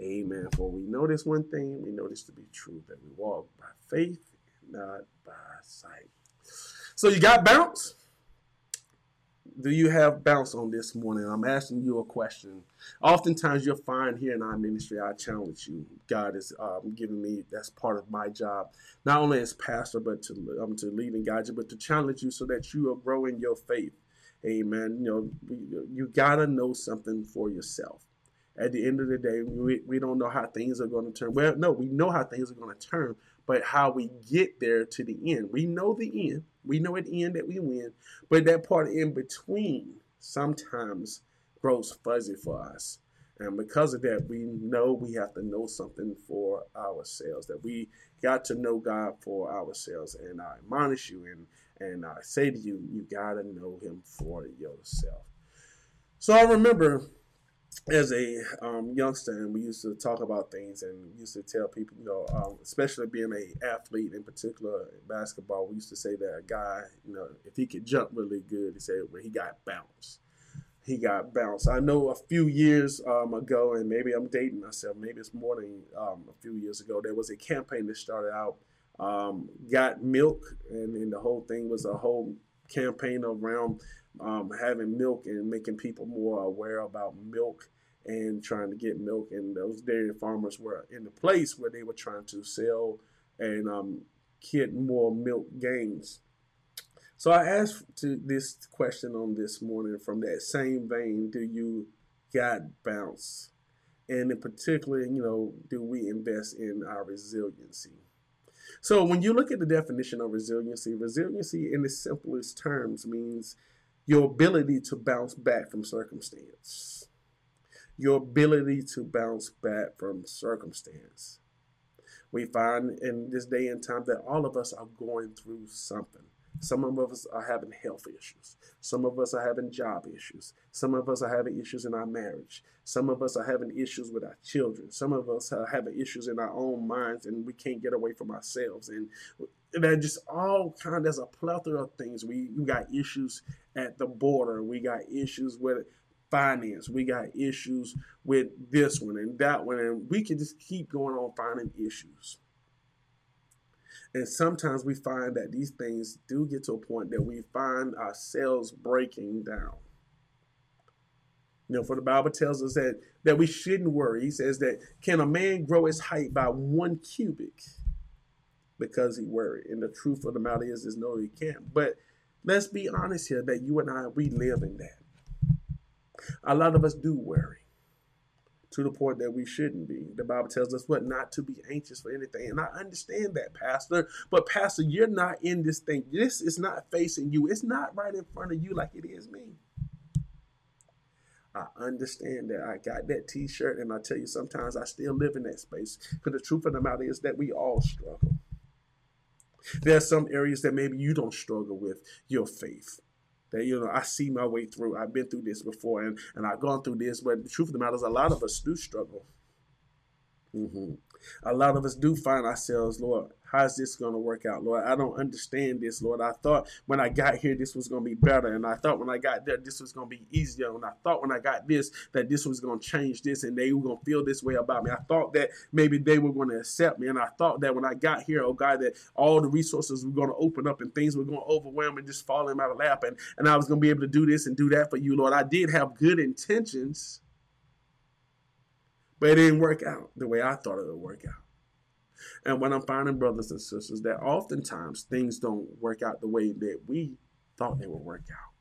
Amen. For we know this one thing, we know this to be true, that we walk by faith, not by sight. So you got bounce? Do you have bounce on this morning? I'm asking you a question. Oftentimes you'll find here in our ministry, I challenge you. God is um, giving me, that's part of my job, not only as pastor, but to, um, to lead and guide you, but to challenge you so that you are growing your faith. Amen. You know, you got to know something for yourself at the end of the day, we, we don't know how things are going to turn. Well, no, we know how things are going to turn, but how we get there to the end. We know the end. We know at the end that we win, but that part in between sometimes grows fuzzy for us. And because of that, we know we have to know something for ourselves, that we got to know God for ourselves. And I admonish you and, and I say to you, you got to know Him for yourself. So I remember as a um, youngster, and we used to talk about things, and used to tell people, you know, um, especially being a athlete in particular in basketball, we used to say that a guy, you know, if he could jump really good, he said when he got bounce, he got bounce. I know a few years um, ago, and maybe I'm dating myself, maybe it's more than um, a few years ago. There was a campaign that started out, um, got milk, and, and the whole thing was a whole campaign around um, having milk and making people more aware about milk and trying to get milk. And those dairy farmers were in the place where they were trying to sell and um, get more milk gains. So I asked this question on this morning from that same vein: Do you got bounce? And in particular, you know, do we invest in our resiliency? So when you look at the definition of resiliency, resiliency in the simplest terms means your ability to bounce back from circumstance. Your ability to bounce back from circumstance. We find in this day and time that all of us are going through something. Some of us are having health issues. Some of us are having job issues. Some of us are having issues in our marriage. Some of us are having issues with our children. Some of us are having issues in our own minds and we can't get away from ourselves. And that just all kind of, there's a plethora of things. We, we got issues at the border. We got issues with finance. We got issues with this one and that one. And we can just keep going on finding issues. And sometimes we find that these things do get to a point that we find ourselves breaking down. You know, for the Bible tells us that that we shouldn't worry. He says that can a man grow his height by one cubit because he worried? And the truth of the matter is, is no, he can't. But let's be honest here that you and I we live in that. A lot of us do worry to the point that we shouldn't be. The Bible tells us what not to be anxious for anything. And I understand that, Pastor. But Pastor, you're not in this thing. This is not facing you. It's not right in front of you like it is me. I understand that I got that t-shirt and I tell you sometimes I still live in that space. Because the truth of the matter is that we all struggle. There are some areas that maybe you don't struggle with your faith that you know I see my way through. I've been through this before, and and I've gone through this. But the truth of the matter is, a lot of us do struggle. Mm-hmm. A lot of us do find ourselves, Lord, how's this going to work out, Lord? I don't understand this, Lord. I thought when I got here, this was going to be better. And I thought when I got there, this was going to be easier. And I thought when I got this, that this was going to change this and they were going to feel this way about me. I thought that maybe they were going to accept me. And I thought that when I got here, oh God, that all the resources were going to open up and things were going to overwhelm and just fall in my lap. And, and I was going to be able to do this and do that for you, Lord. I did have good intentions but it didn't work out the way I thought it would work out. And what I'm finding, brothers and sisters, that oftentimes things don't work out the way that we thought they would work out.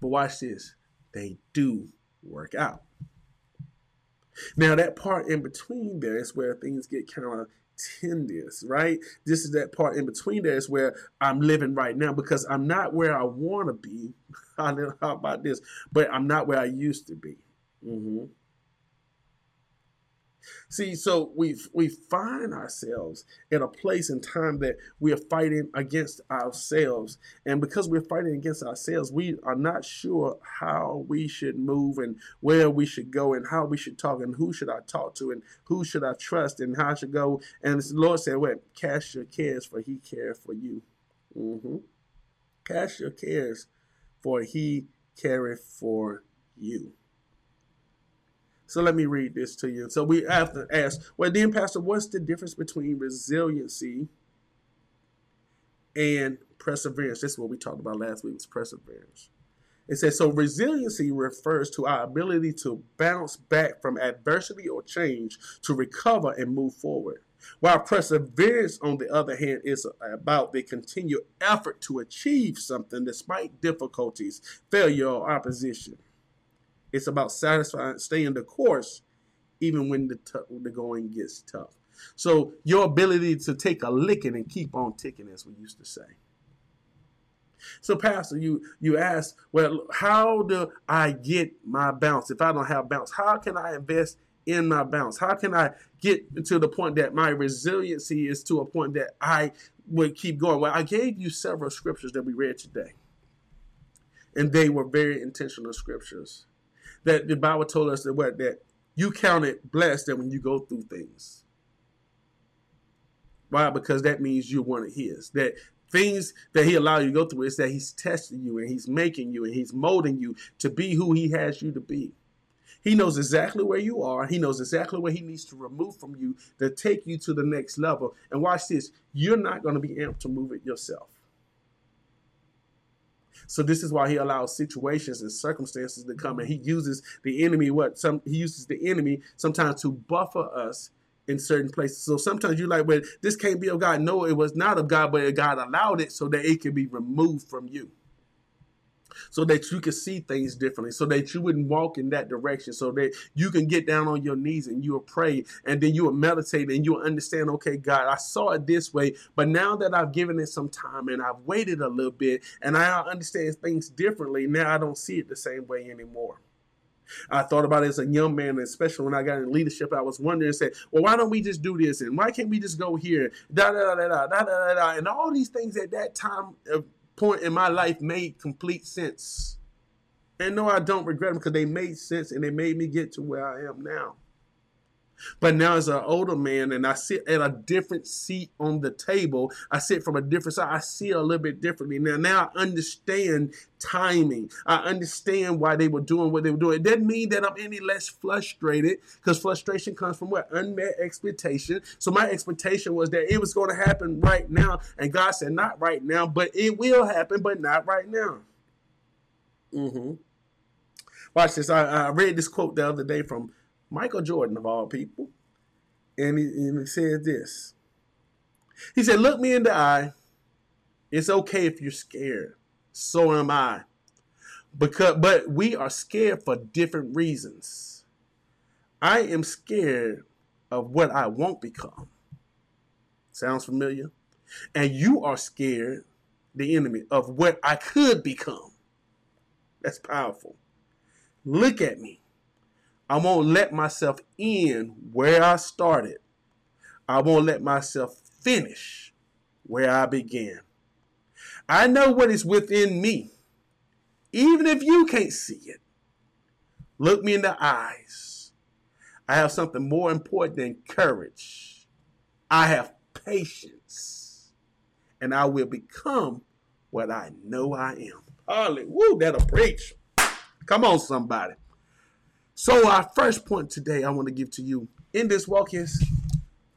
But watch this, they do work out. Now, that part in between there is where things get kind of tedious, right? This is that part in between there is where I'm living right now because I'm not where I want to be. How about this, but I'm not where I used to be. Mm-hmm. See, so we we find ourselves in a place and time that we are fighting against ourselves, and because we're fighting against ourselves, we are not sure how we should move and where we should go and how we should talk and who should I talk to and who should I trust and how I should go. And the Lord said, "Wait, cast your cares, for He cares for you." Mm-hmm. Cast your cares, for He careth for you. So let me read this to you. So we have to ask, well, then, Pastor, what's the difference between resiliency and perseverance. This is what we talked about last week was perseverance. It says so resiliency refers to our ability to bounce back from adversity or change to recover and move forward. While perseverance, on the other hand, is about the continued effort to achieve something despite difficulties, failure, or opposition. It's about satisfying, staying the course, even when the, t- the going gets tough. So your ability to take a licking and keep on ticking, as we used to say. So, Pastor, you you ask, well, how do I get my bounce if I don't have bounce? How can I invest in my bounce? How can I get to the point that my resiliency is to a point that I would keep going? Well, I gave you several scriptures that we read today, and they were very intentional scriptures. That the Bible told us that what that you count it blessed that when you go through things. Why? Because that means you're one of His. That things that He allowed you to go through is that He's testing you and He's making you and He's molding you to be who He has you to be. He knows exactly where you are. He knows exactly what he needs to remove from you to take you to the next level. And watch this you're not going to be able to move it yourself. So this is why he allows situations and circumstances to come, and he uses the enemy. What some he uses the enemy sometimes to buffer us in certain places. So sometimes you're like, "Well, this can't be of God." No, it was not of God, but God allowed it so that it can be removed from you so that you can see things differently, so that you wouldn't walk in that direction, so that you can get down on your knees and you will pray and then you will meditate and you will understand, okay, God, I saw it this way, but now that I've given it some time and I've waited a little bit and I understand things differently, now I don't see it the same way anymore. I thought about it as a young man, especially when I got in leadership. I was wondering, say, well, why don't we just do this? And why can't we just go here? Da da da da da da da da. And all these things at that time point in my life made complete sense. And no, I don't regret them because they made sense and they made me get to where I am now. But now, as an older man, and I sit at a different seat on the table, I sit from a different side. I see a little bit differently now. Now I understand timing. I understand why they were doing what they were doing. It doesn't mean that I'm any less frustrated, because frustration comes from what unmet expectation. So my expectation was that it was going to happen right now, and God said, "Not right now, but it will happen, but not right now." Mm-hmm. Watch this. I, I read this quote the other day from Michael Jordan, of all people. And he, and he said this. He said, Look me in the eye. It's okay if you're scared. So am I. Because, but we are scared for different reasons. I am scared of what I won't become. Sounds familiar? And you are scared, the enemy, of what I could become. That's powerful. Look at me. I won't let myself end where I started. I won't let myself finish where I began. I know what is within me, even if you can't see it. Look me in the eyes. I have something more important than courage. I have patience, and I will become what I know I am. Hallelujah. Woo, that'll preach. Come on, somebody. So, our first point today I want to give to you in this walk is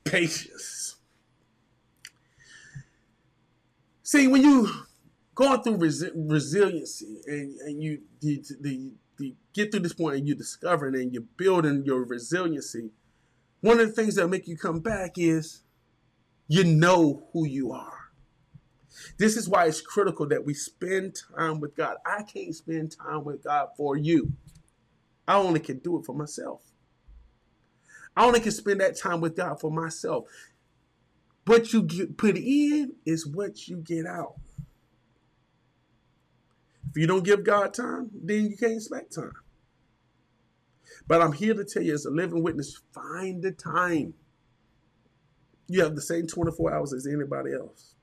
patience. See, when you going through resi- resiliency and, and you get through this point and you're discovering and you're building your resiliency, one of the things that make you come back is you know who you are. This is why it's critical that we spend time with God. I can't spend time with God for you. I only can do it for myself. I only can spend that time with God for myself. What you get put in is what you get out. If you don't give God time, then you can't expect time. But I'm here to tell you, as a living witness, find the time. You have the same 24 hours as anybody else.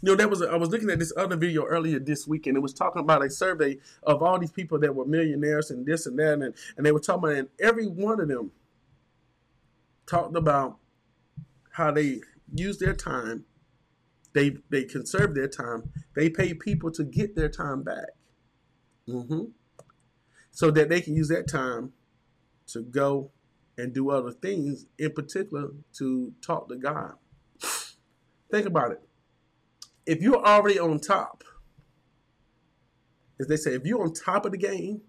You know, that was a, I was looking at this other video earlier this week, and it was talking about a survey of all these people that were millionaires and this and that, and, and they were talking about, and every one of them talked about how they use their time, they they conserve their time, they pay people to get their time back, mm-hmm. so that they can use that time to go and do other things, in particular to talk to God. Think about it if you're already on top, as they say, if you're on top of the game,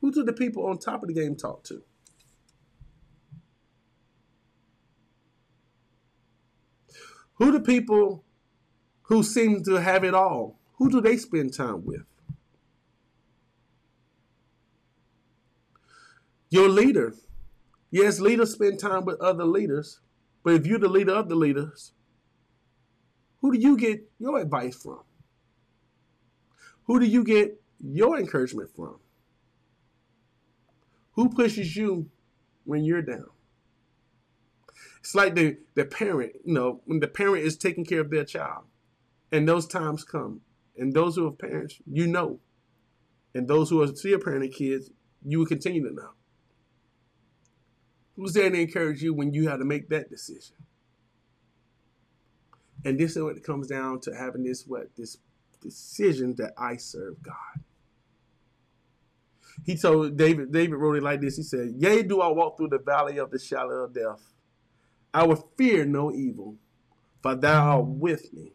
who do the people on top of the game talk to? Who the people who seem to have it all? Who do they spend time with? Your leader. Yes, leaders spend time with other leaders, but if you're the leader of the leaders, who do you get your advice from? Who do you get your encouragement from? Who pushes you when you're down? It's like the, the parent, you know, when the parent is taking care of their child, and those times come, and those who are parents, you know, and those who are still parenting kids, you will continue to know. Who's there to encourage you when you have to make that decision? And this is what it comes down to having this what this decision that I serve God. He told David, David wrote it like this. He said, Yea, do I walk through the valley of the shadow of death. I will fear no evil, for thou art with me.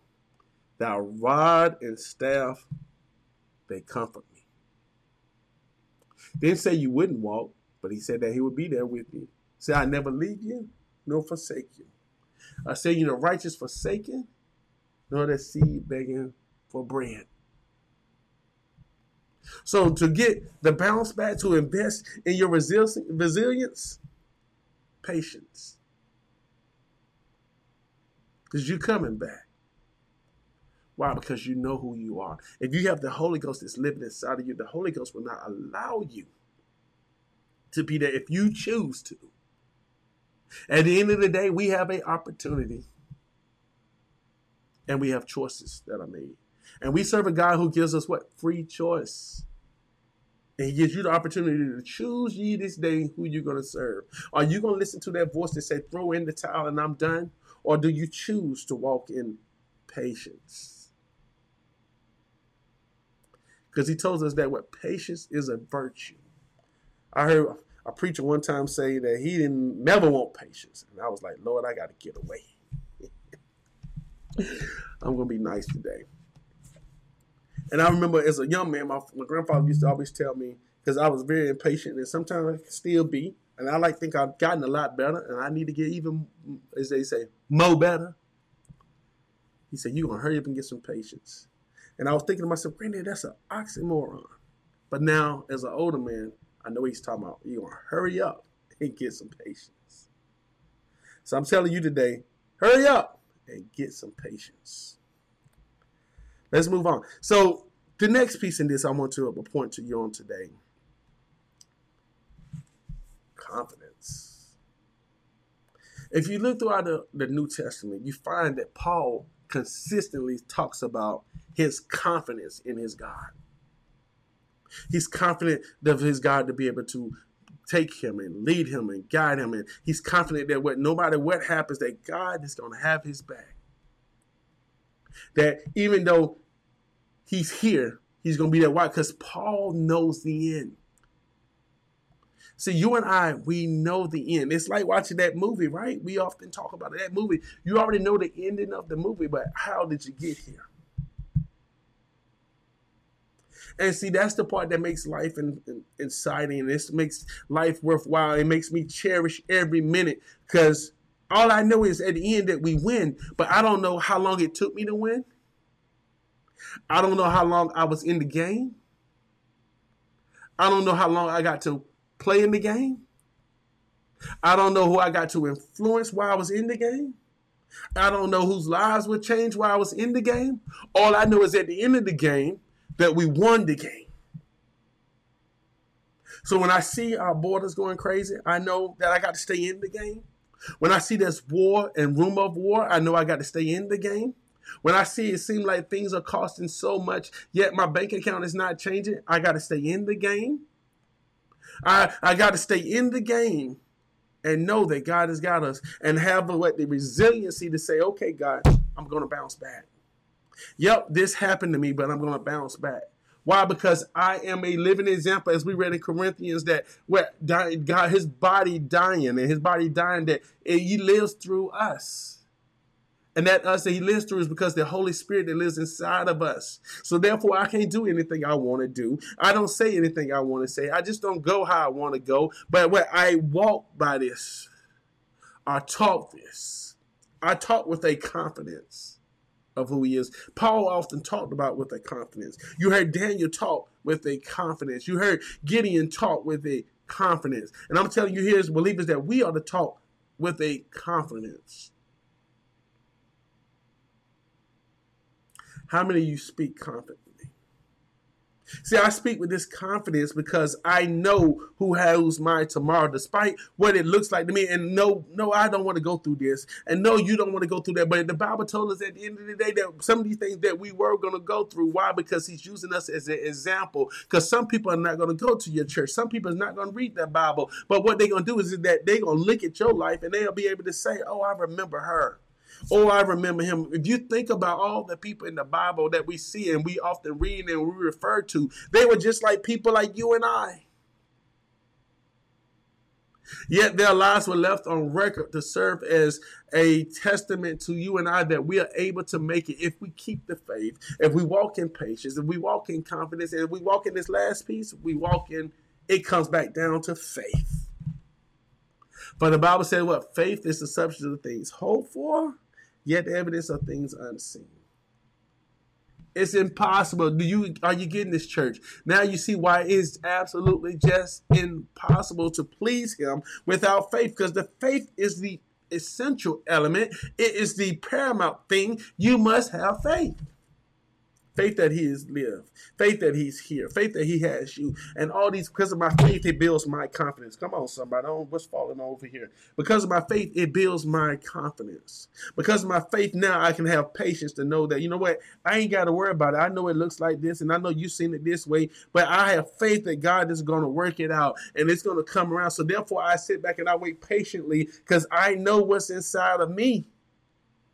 Thy rod and staff, they comfort me. Didn't say you wouldn't walk, but he said that he would be there with you. Say, I never leave you, nor forsake you. I say, you know, righteous forsaken, nor the seed begging for bread. So to get the bounce back, to invest in your resilience, patience. Because you're coming back. Why? Because you know who you are. If you have the Holy Ghost that's living inside of you, the Holy Ghost will not allow you to be there if you choose to. At the end of the day, we have an opportunity and we have choices that are made. And we serve a God who gives us what? Free choice. And he gives you the opportunity to choose ye this day who you're going to serve. Are you going to listen to that voice that say, throw in the towel and I'm done? Or do you choose to walk in patience? Because he tells us that what patience is a virtue. I heard a preacher one time say that he didn't never want patience. And I was like, Lord, I got to get away. I'm to be nice today. And I remember as a young man, my, my grandfather used to always tell me, because I was very impatient and sometimes I can still be. And I like think I've gotten a lot better and I need to get even, as they say, mo better. He said, You're to hurry up and get some patience. And I was thinking to myself, Granddad, that's an oxymoron. But now, as an older man, I know he's talking about. You're going to hurry up and get some patience. So I'm telling you today, hurry up and get some patience. Let's move on. So the next piece in this I want to uh, point to you on today. Confidence. If you look throughout the, the New Testament, you find that Paul consistently talks about his confidence in his God. He's confident of his God to be able to take him and lead him and guide him. And he's confident that what no matter what happens, that God is going to have his back. That even though he's here. He's going to be there. Why? Because Paul knows the end. See, you and I, we know the end. It's like watching that movie, right? We often talk about it. that movie. You already know the ending of the movie, but how did you get here? And see, that's the part that makes life in, in, exciting. This makes life worthwhile. It makes me cherish every minute because all I know is at the end that we win, but I don't know how long it took me to win. I don't know how long I was in the game. I don't know how long I got to play in the game. I don't know who I got to influence while I was in the game. I don't know whose lives would change while I was in the game. All I know is at the end of the game that we won the game. So when I see our borders going crazy, I know that I got to stay in the game. When I see there's war and rumor of war, I know I got to stay in the game. When I see it seem like things are costing so much, yet my bank account is not changing, I got to stay in the game. I, I got to stay in the game and know that God has got us and have the, what, the resiliency to say, okay, God, I'm going to bounce back. Yep, this happened to me, but I'm going to bounce back. Why? Because I am a living example, as we read in Corinthians, that where God, his body dying and his body dying, that he lives through us. And that us that he lives through is because the Holy Spirit that lives inside of us. So therefore, I can't do anything I want to do. I don't say anything I want to say. I just don't go how I want to go. But when I walk by this, I talk this. I talk with a confidence of who he is. Paul often talked about with a confidence. You heard Daniel talk with a confidence. You heard Gideon talk with a confidence. And I'm telling you here as believers that we are to talk with a confidence. How many of you speak confidently? See, I speak with this confidence because I know who has my tomorrow, despite what it looks like to me. And no, no, I don't want to go through this. And no, you don't want to go through that. But the Bible told us at the end of the day that some of these things that we were going to go through. Why? Because He's using us as an example. Because some people are not going to go to your church. Some people are not going to read the Bible. But what they're going to do is that they're going to look at your life and they'll be able to say, "Oh, I remember her." Oh, I remember him. If you think about all the people in the Bible that we see and we often read and we refer to, they were just like people like you and I. Yet their lives were left on record to serve as a testament to you and I that we are able to make it if we keep the faith, if we walk in patience, if we walk in confidence, and if we walk in this last piece, we walk in, it comes back down to faith. But the Bible says what? Faith is the substance of things hoped for yet evidence of things unseen. It's impossible. Do you are you getting this church? Now you see why it's absolutely just impossible to please him without faith, because the faith is the essential element. It is the paramount thing. You must have faith. Faith that he is lived. Faith that he's here. Faith that he has you. And all these, because of my faith, it builds my confidence. Come on, somebody. I what's falling over here. Because of my faith, it builds my confidence. Because of my faith, now I can have patience to know that, you know what, I ain't got to worry about it. I know it looks like this, and I know you've seen it this way, but I have faith that God is going to work it out and it's going to come around. So therefore, I sit back and I wait patiently because I know what's inside of me.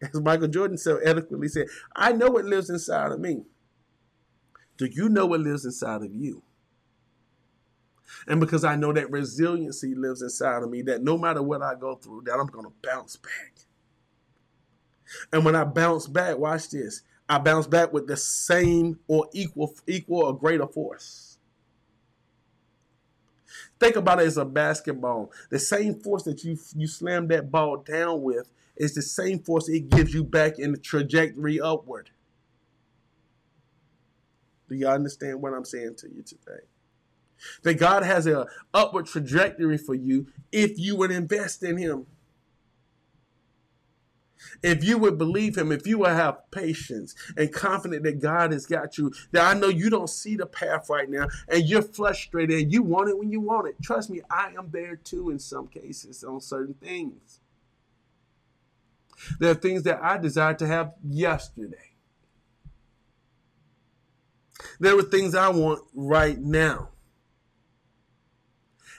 As Michael Jordan so eloquently said, I know what lives inside of me. Do you know what lives inside of you? And because I know that resiliency lives inside of me, that no matter what I go through, that I'm going to bounce back. And when I bounce back, watch this. I bounce back with the same or equal, equal or greater force. Think about it as a basketball. The same force that you you slam that ball down with is the same force it gives you back in the trajectory upward. Do y'all understand what I'm saying to you today? That God has an upward trajectory for you if you would invest in Him. If you would believe Him, if you would have patience and confident that God has got you, that I know you don't see the path right now and you're frustrated and you want it when you want it. Trust me, I am there too in some cases on certain things. There are things that I desire to have yesterday. There are things I want right now.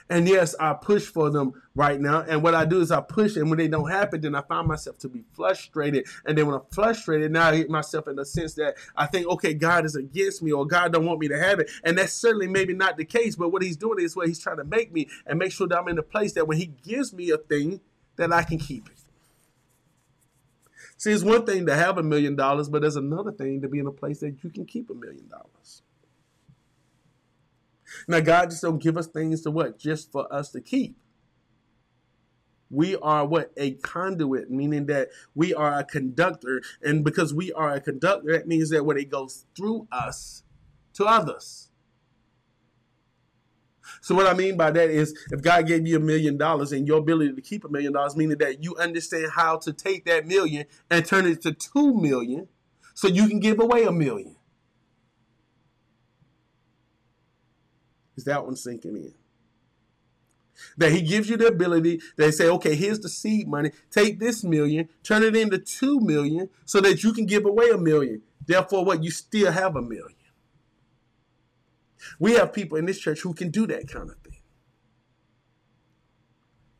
And yes, I push for them right now. And what I do is I push, and when they don't happen, then I find myself to be frustrated. And then when I'm frustrated, now I get myself in the sense that I think, okay, God is against me, or God don't want me to have it. And that's certainly maybe not the case. But what He's doing is what He's trying to make me and make sure that I'm in a place that when He gives me a thing, that I can keep it. See, it's one thing to have a million dollars, but there's another thing to be in a place that you can keep a million dollars. Now, God just don't give us things to what? Just for us to keep. We are what? A conduit, meaning that we are a conductor. And because we are a conductor, that means that what it goes through us to others. So what I mean by that is if God gave you a million dollars and your ability to keep a million dollars, meaning that you understand how to take that million and turn it to two million so you can give away a million. Is that one sinking in? That he gives you the ability, they say, okay, here's the seed money. Take this million, turn it into two million so that you can give away a million. Therefore, what? You still have a million. We have people in this church who can do that kind of thing.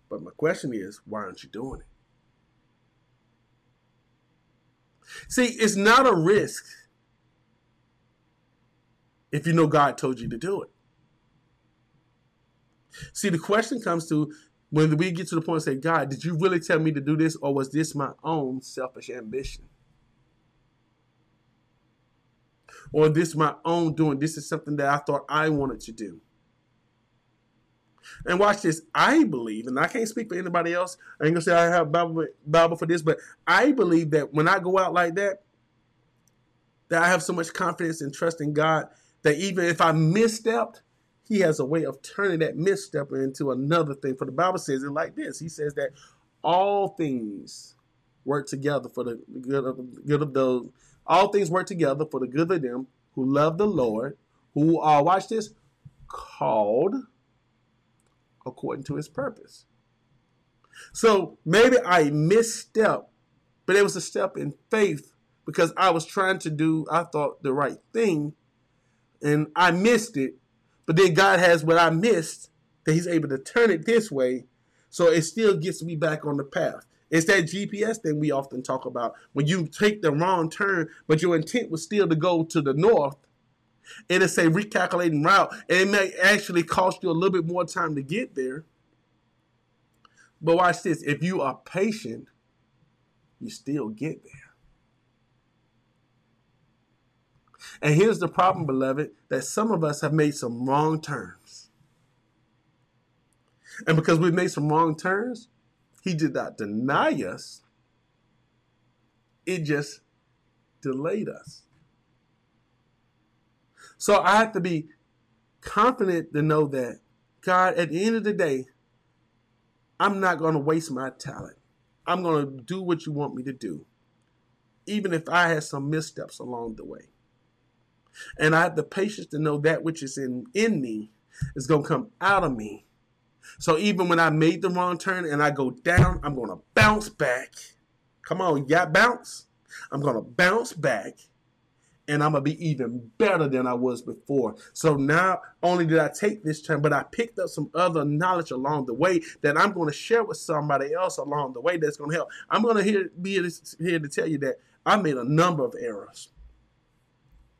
But my question is, why aren't you doing it? See, it's not a risk if you know God told you to do it. See, the question comes to when we get to the point and say, God, did you really tell me to do this, or was this my own selfish ambition? Or this my own doing? This is something that I thought I wanted to do. And watch this. I believe, and I can't speak for anybody else. I ain't gonna say I have Bible, Bible for this, but I believe that when I go out like that, that I have so much confidence and trust in God that even if I misstepped, He has a way of turning that misstep into another thing. For the Bible says it like this: He says that all things work together for the good of good of those. All things work together for the good of them who love the Lord, who are watch this called according to his purpose. So maybe I misstep, but it was a step in faith because I was trying to do, I thought, the right thing and I missed it. But then God has what I missed that He's able to turn it this way. So it still gets me back on the path. It's that GPS thing we often talk about. When you take the wrong turn, but your intent was still to go to the north, it'll say recalculating route, and it may actually cost you a little bit more time to get there. But watch this if you are patient, you still get there. And here's the problem, beloved, that some of us have made some wrong turns. And because we've made some wrong turns, he did not deny us, it just delayed us. So I have to be confident to know that, God, at the end of the day, I'm not going to waste my talent. I'm going to do what you want me to do, even if I had some missteps along the way. And I have the patience to know that which is in, in me is going to come out of me. So even when I made the wrong turn and I go down, I'm to bounce back. Come on, yeah, bounce. I'm to bounce back and I'm gonna be even better than I was before. So now, only did I take this turn, but I picked up some other knowledge along the way that I'm gonna share with somebody else along the way that's gonna help. I'm gonna hear, be here to tell you that I made a number of errors.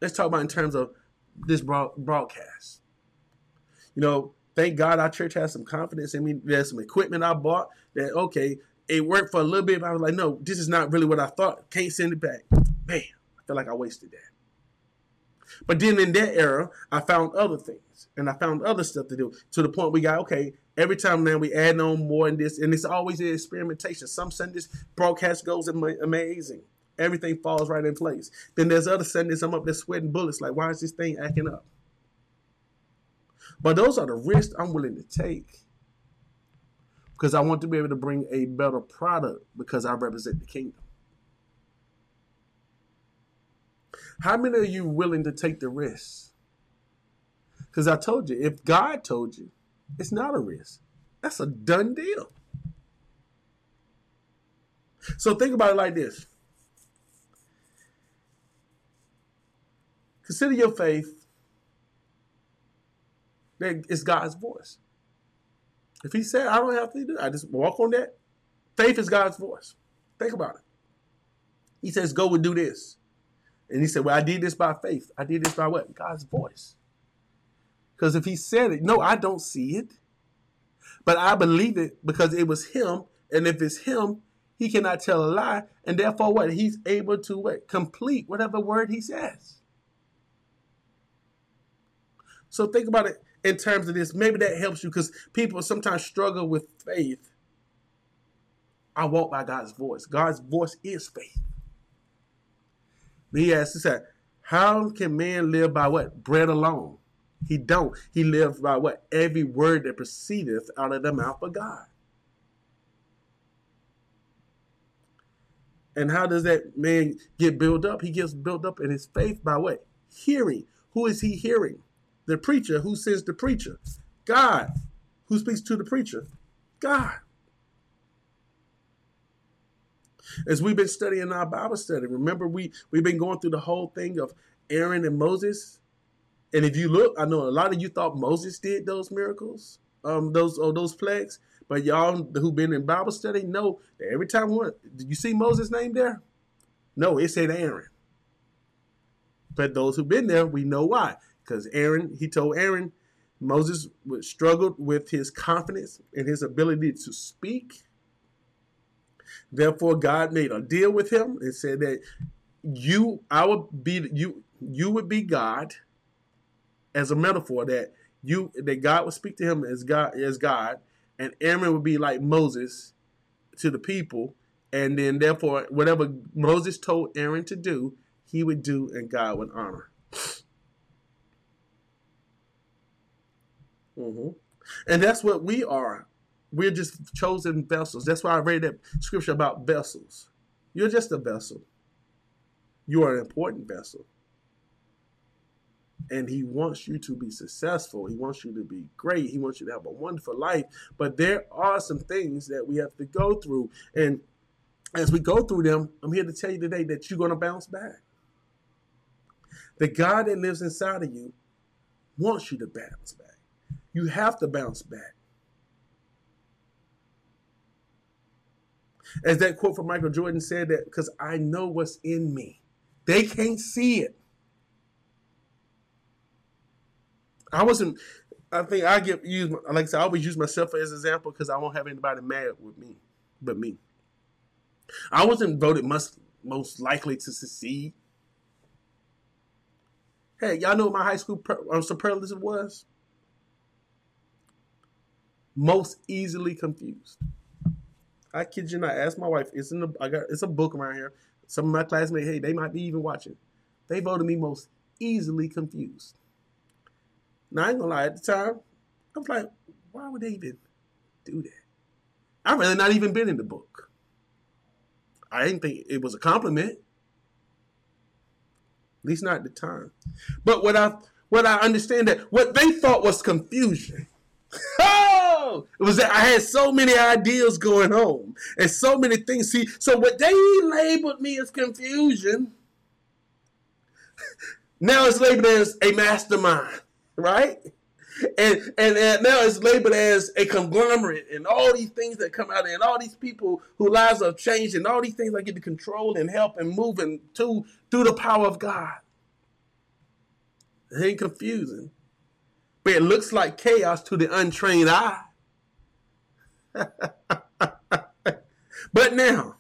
Let's talk about in terms of this broadcast. You know, thank God our church has some confidence in me. There's some equipment I bought that okay, it worked for a little bit, but I was like, no, this is not really what I thought. Can't send it back. Bam. I feel like I wasted that. But then in that era, I found other things and I found other stuff to do to the point we got, okay, every time now we add on more in this, and it's always an experimentation. Some Sundays broadcast goes amazing. Everything falls right in place. Then there's other Sundays I'm up there sweating bullets. Like, why is this thing acting up? But those are the risks I'm willing to take because I want to be able to bring a better product because I represent the kingdom. How many are you willing to take the risk? Because I told you, if God told you, it's not a risk. That's a done deal. So think about it like this. Consider your faith that it's God's voice. If he said, I don't have to do it, I just walk on that. Faith is God's voice. Think about it. He says, go and do this. And he said, Well, I did this by faith. I did this by what? God's voice. Because if he said it, no, I don't see it. But I believe it because it was him. And if it's him, he cannot tell a lie. And therefore, what? He's able to what? Complete whatever word he says. So think about it in terms of this. Maybe that helps you because people sometimes struggle with faith. I walk by God's voice. God's voice is faith. He asked, he said, How can man live by what? Bread alone. He don't. He lives by what? Every word that proceedeth out of the mouth of God. And how does that man get built up? He gets built up in his faith by what? Hearing. Who is he hearing? The preacher. Who sends the preacher? God. Who speaks to the preacher? God. As we've been studying our Bible study, remember we we've been going through the whole thing of Aaron and Moses. And if you look, I know a lot of you thought Moses did those miracles, um, those or those plagues. But y'all who've been in Bible study know that every time we did you see Moses' name there? No, it said Aaron. But those who've been there, we know why. Because Aaron, he told Aaron, Moses struggled with his confidence and his ability to speak. Therefore, God made a deal with him and said that you, I would be you, you would be God, as a metaphor that you that God would speak to him as God as God, and Aaron would be like Moses to the people, and then therefore whatever Moses told Aaron to do, he would do, and God would honor. Mm-hmm. And that's what we are. We're just chosen vessels. That's why I read that scripture about vessels. You're just a vessel. You are an important vessel. And he wants you to be successful. He wants you to be great. He wants you to have a wonderful life. But there are some things that we have to go through. And as we go through them, I'm here to tell you today that you're going to bounce back. The God that lives inside of you wants you to bounce back. You have to bounce back. As that quote from Michael Jordan said, that because I know what's in me. They can't see it. I wasn't. I think I get use like I said. I always use myself as an example because I won't have anybody mad with me, but me. I wasn't voted most most likely to succeed. Hey, y'all know what my high school per, um, superlative was? Most easily confused. I kid you not. Ask my wife. It's in the. I got. It's a book around here. Some of my classmates. Hey, they might be even watching. They voted me most easily confused. Now I ain't gonna lie. At the time, I was like, why would they even do that? I'd rather not even been in the book. I didn't think it was a compliment. At least not at the time. But what I what I understand that what they thought was confusion. It was that I had so many ideas going on and so many things. See, so what they labeled me as confusion, now it's labeled as a mastermind, right? And, and, and now it's labeled as a conglomerate and all these things that come out and all these people whose lives have changed and all these things I get to control and help and move and to through the power of God. It ain't confusing. But it looks like chaos to the untrained eye. but now,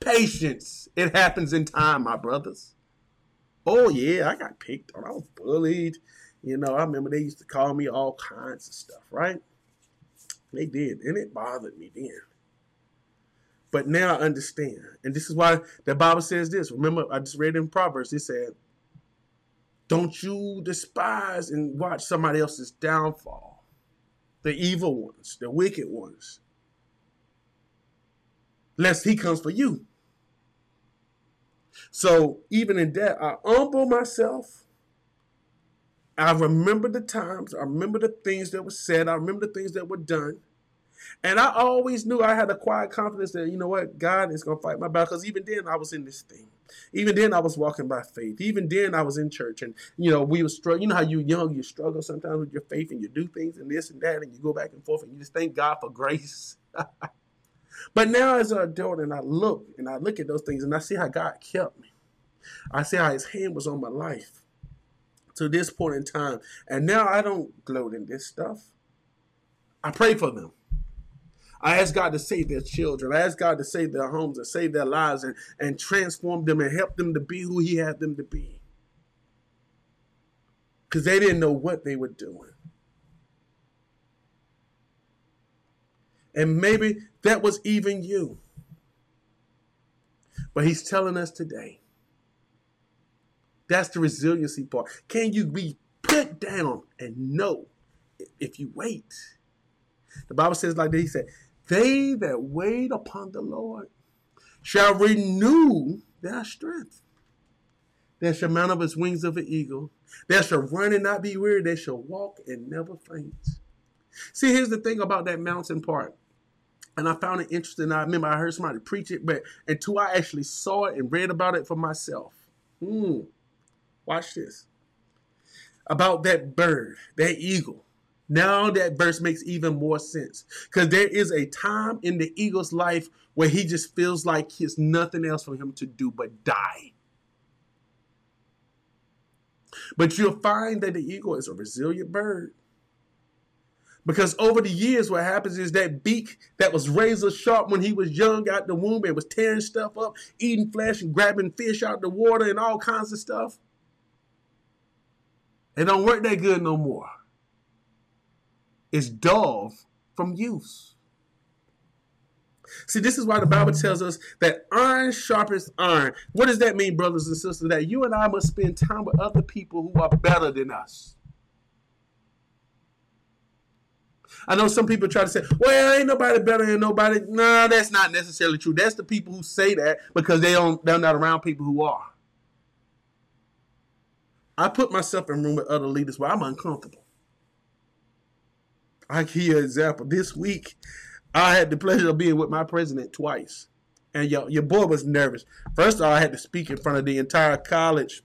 patience. It happens in time, my brothers. Oh, yeah, I got picked on. I was bullied. You know, I remember they used to call me all kinds of stuff, right? They did, and it bothered me then. But now I understand. And this is why the Bible says this. Remember, I just read in Proverbs, it said, Don't you despise and watch somebody else's downfall the evil ones, the wicked ones, lest he comes for you. So even in that, I humble myself. I remember the times, I remember the things that were said, I remember the things that were done. And I always knew I had a quiet confidence that, you know what, God is going to fight my battle. Because even then, I was in this thing. Even then, I was walking by faith. Even then, I was in church, and you know, we were struggling. You know how you young, you struggle sometimes with your faith, and you do things and this and that, and you go back and forth, and you just thank God for grace. but now, as an adult, and I look and I look at those things, and I see how God kept me. I see how His hand was on my life to this point in time, and now I don't gloat in this stuff. I pray for them. I ask God to save their children. I ask God to save their homes and save their lives and, and transform them and help them to be who He had them to be. Because they didn't know what they were doing. And maybe that was even you. But He's telling us today that's the resiliency part. Can you be put down and know if you wait? The Bible says like this, He said, they that wait upon the Lord shall renew their strength. They shall mount up as wings of an eagle. They shall run and not be weary. They shall walk and never faint. See, here's the thing about that mountain part. And I found it interesting. I remember I heard somebody preach it, but until I actually saw it and read about it for myself. Hmm. Watch this. About that bird, that eagle now that verse makes even more sense because there is a time in the eagle's life where he just feels like there's nothing else for him to do but die. But you'll find that the eagle is a resilient bird. Because over the years, what happens is that beak that was razor sharp when he was young out the womb and was tearing stuff up, eating flesh and grabbing fish out the water and all kinds of stuff. It don't work that good no more. It's dull from use. See, this is why the Bible tells us that iron sharpens iron. What does that mean, brothers and sisters? That you and I must spend time with other people who are better than us. I know some people try to say, well, ain't nobody better than nobody. No, that's not necessarily true. That's the people who say that because they don't they're not around people who are. I put myself in room with other leaders where I'm uncomfortable. I give you an example. This week, I had the pleasure of being with my president twice. And your, your boy was nervous. First of all, I had to speak in front of the entire college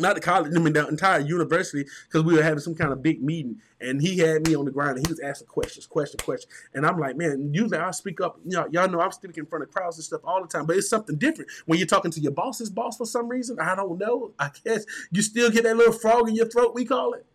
not the college, I mean the entire university, because we were having some kind of big meeting, and he had me on the ground, and he was asking questions, question, question, and I'm like, man, usually I speak up, you y'all know I'm speaking in front of crowds and stuff all the time, but it's something different when you're talking to your boss's boss for some reason. I don't know. I guess you still get that little frog in your throat, we call it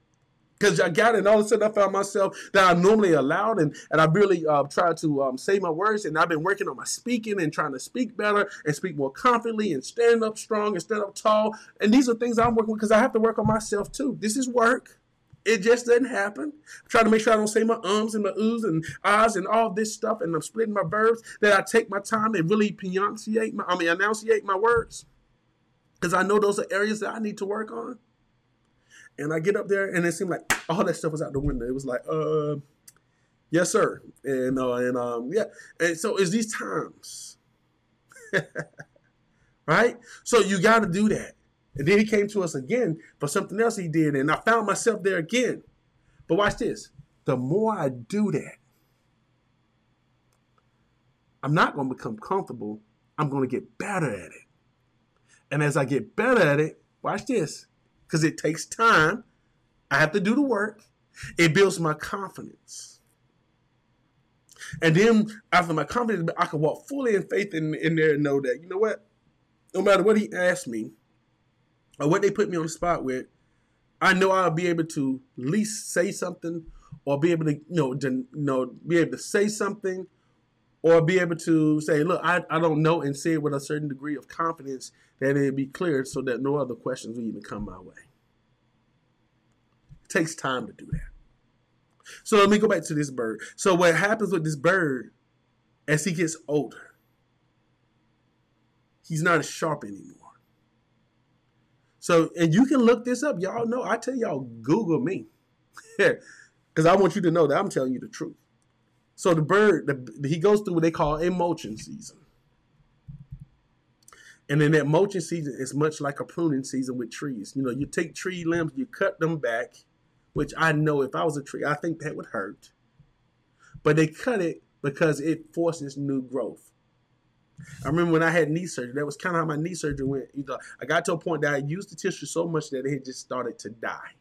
because I got it, and all of a sudden I found myself that I normally allowed, and and I really uh, tried to um, say my words, and I've been working on my speaking and trying to speak better and speak more confidently and stand up strong and stand up tall. And these are things I'm working with because I have to work on myself too. This is work. It just doesn't happen. I'm trying to make sure I don't say my ums and my oohs and ahs and all this stuff, and I'm splitting my verbs. That I take my time and really pronunciate my, I mean, enunciate my words, because I know those are areas that I need to work on. And I get up there, and it seemed like all that stuff was out the window. It was like, uh, yes, sir, and uh, and um, yeah, and so it's these times, right? So you got to do that. And then he came to us again for something else he did, and I found myself there again. But watch this: the more I do that, I'm not going to become comfortable. I'm going to get better at it. And as I get better at it, watch this because it takes time. I have to do the work. It builds my confidence. And then after my confidence, I can walk fully in faith in, in there and know that, you know what? No matter what he asked me or what they put me on the spot with, I know I'll be able to at least say something or be able to, you know, to, you know, be able to say something or be able to say, look, I, I don't know and say it with a certain degree of confidence that it be clear so that no other questions will even come my way. It takes time to do that. So let me go back to this bird. So what happens with this bird as he gets older, he's not as sharp anymore. So, and you can look this up. Y'all know, I tell y'all, Google me. Because I want you to know that I'm telling you the truth. So the bird, the, he goes through what they call a mulching season. And then that mulching season is much like a pruning season with trees. You know, you take tree limbs, you cut them back, which I know if I was a tree, I think that would hurt. But they cut it because it forces new growth. I remember when I had knee surgery, that was kind of how my knee surgery went. You know, I got to a point that I used the tissue so much that it just started to die.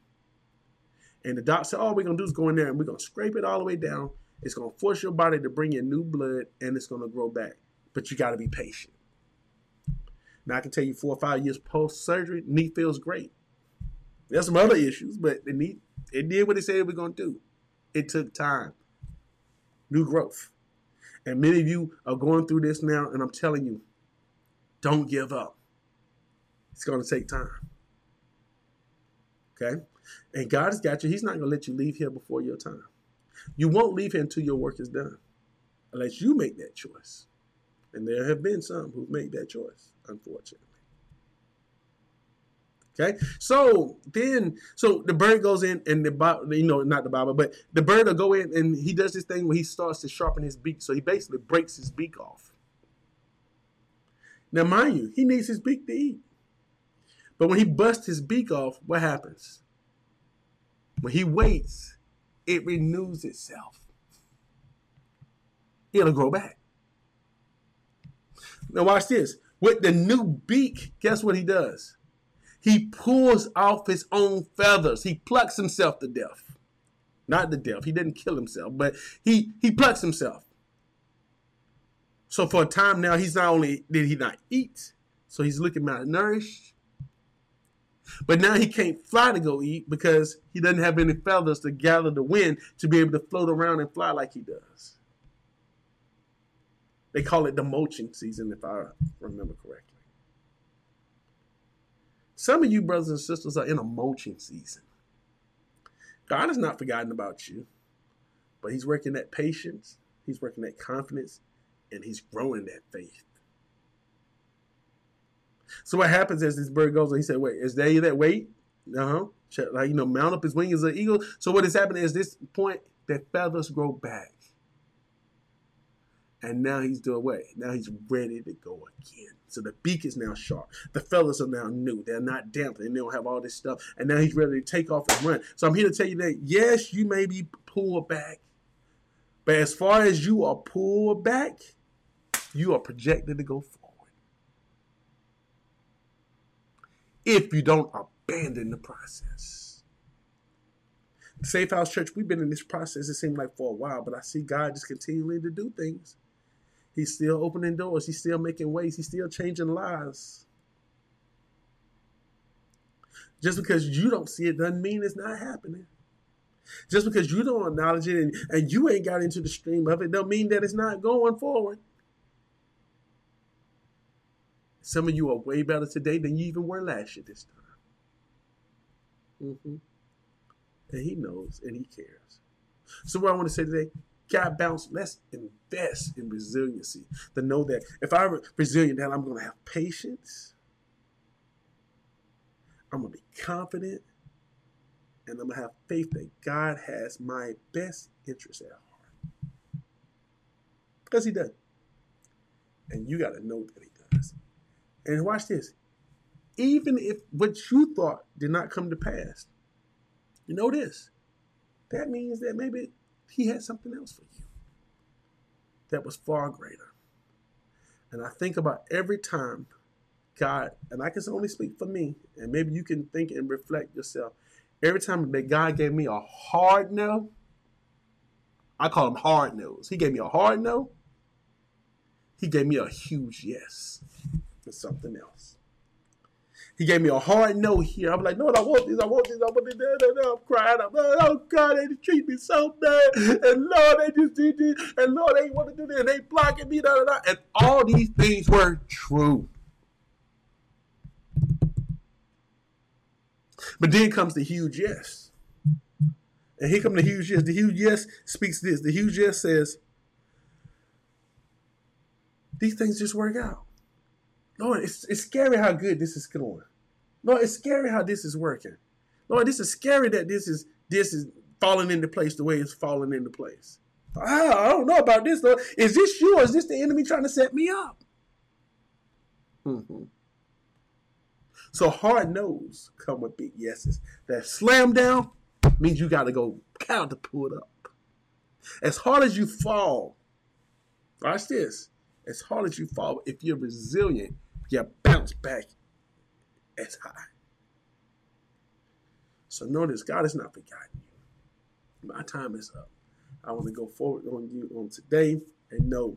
And the doc said, All we're going to do is go in there and we're going to scrape it all the way down it's going to force your body to bring in new blood and it's going to grow back. But you got to be patient. Now, I can tell you four or five years post surgery, knee feels great. There's some other issues, but the knee, it did what it said it was going to do. It took time, new growth. And many of you are going through this now, and I'm telling you, don't give up. It's going to take time. Okay? And God has got you. He's not going to let you leave here before your time. You won't leave here until your work is done, unless you make that choice. And there have been some who've made that choice, unfortunately. Okay, so then, so the bird goes in, and the you know, not the Bible, but the bird will go in, and he does this thing where he starts to sharpen his beak. So he basically breaks his beak off. Now, mind you, he needs his beak to eat. But when he busts his beak off, what happens? When he waits, it renews itself. It'll grow back. Now, watch this. With the new beak, guess what he does? He pulls off his own feathers. He plucks himself to death. Not to death. He didn't kill himself, but he, he plucks himself. So for a time now, he's not only did he not eat, so he's looking malnourished. But now he can't fly to go eat because he doesn't have any feathers to gather the wind to be able to float around and fly like he does. They call it the mulching season, if I remember correctly. Some of you brothers and sisters are in a mulching season. God has not forgotten about you, but He's working that patience, He's working that confidence, and He's growing that faith. So what happens as this bird goes, he said, "Wait, is there that wait? Uh huh. Like you know, mount up his wings as an eagle." So what is happening is this point that feathers grow back, and now he's doing what? Now he's ready to go again. So the beak is now sharp. The feathers are now new. They're not damp, and they don't have all this stuff. And now he's ready to take off and run. So I'm here to tell you that yes, you may be pulled back, but as far as you are pulled back, you are projected to go forward. If you don't abandon the process. Safe House Church, we've been in this process, it seemed like for a while, but I see God just continuing to do things. He's still opening doors, He's still making ways, He's still changing lives. Just because you don't see it doesn't mean it's not happening. Just because you don't acknowledge it and, and you ain't got into the stream of it, don't mean that it's not going forward. Some of you are way better today than you even were last year this time. Mm-hmm. And he knows and he cares. So what I want to say today, Got bounce, let's invest in resiliency. To know that if I'm resilient, then I'm going to have patience. I'm going to be confident. And I'm going to have faith that God has my best interest at heart. Because he does. And you got to know that he. And watch this. Even if what you thought did not come to pass, you know this. That means that maybe he had something else for you that was far greater. And I think about every time God, and I can only speak for me, and maybe you can think and reflect yourself. Every time that God gave me a hard no, I call him hard nose. He gave me a hard no. He gave me a huge yes something else. He gave me a hard no here. I'm like, no, I want this, I want this, I want this. I'm crying. I'm like, oh God, they treat me so bad. And Lord, they just did this. And Lord, they want to do this. And they blocking me. Da, da, da. And all these things were true. But then comes the huge yes. And here comes the huge yes. The huge yes speaks this. The huge yes says, these things just work out. Lord, it's, it's scary how good this is going. Lord, it's scary how this is working. Lord, this is scary that this is this is falling into place the way it's falling into place. I don't know about this, Lord. Is this you or is this the enemy trying to set me up? Mm-hmm. So hard no's come with big yeses. That slam down means you got to go counter pull it up. As hard as you fall, watch this. As hard as you fall, if you're resilient, you bounce back as high. So notice God has not forgotten you. My time is up. I want to go forward on you on today and know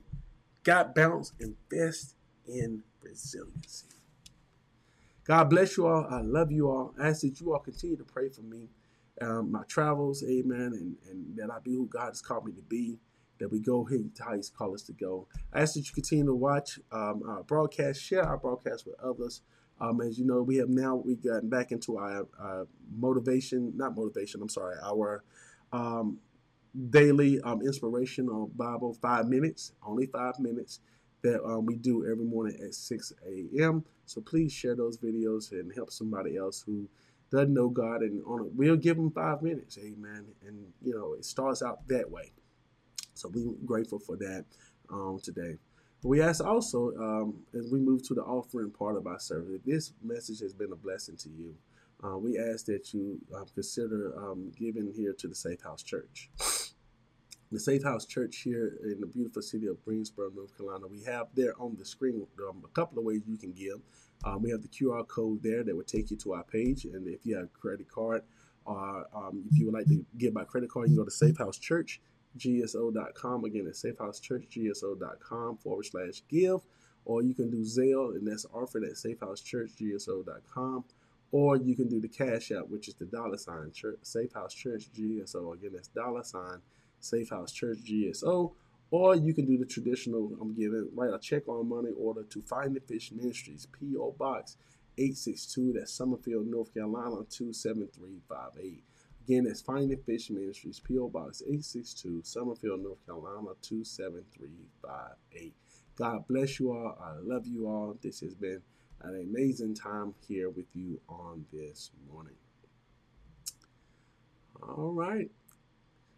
Got bounce, invest in resiliency. God bless you all. I love you all. I ask that you all continue to pray for me, um, my travels, amen, and, and that I be who God has called me to be that we go how He's called us to go. I ask that you continue to watch um, our broadcast, share our broadcast with others. Um, as you know, we have now we gotten back into our, our motivation, not motivation. I'm sorry, our um, daily um, inspirational Bible five minutes, only five minutes that um, we do every morning at 6 a.m. So please share those videos and help somebody else who doesn't know God and on it. We'll give them five minutes, amen. And you know, it starts out that way. So we're grateful for that um, today. We ask also, um, as we move to the offering part of our service, if this message has been a blessing to you, uh, we ask that you uh, consider um, giving here to the Safe House Church. The Safe House Church here in the beautiful city of Greensboro, North Carolina, we have there on the screen um, a couple of ways you can give. Um, we have the QR code there that would take you to our page, and if you have a credit card, or um, if you would like to give by credit card, you can go to Safe House Church gso.com. Again, it's safehousechurchgso.com forward slash give. Or you can do Zelle, and that's offered at safehousechurchgso.com. or you can do the Cash App, which is the dollar sign church, Safe House Church GSO. Again, that's dollar sign Safe House Church GSO. Or you can do the traditional, I'm giving, write a check on money order to Find the Fish Ministries, P.O. Box 862, that's Summerfield, North Carolina 27358. Again, that's Find the Fish Ministries, P.O. Box 862, Summerfield, North Carolina 27358. God bless you all. I love you all. This has been an amazing time here with you on this morning. All right.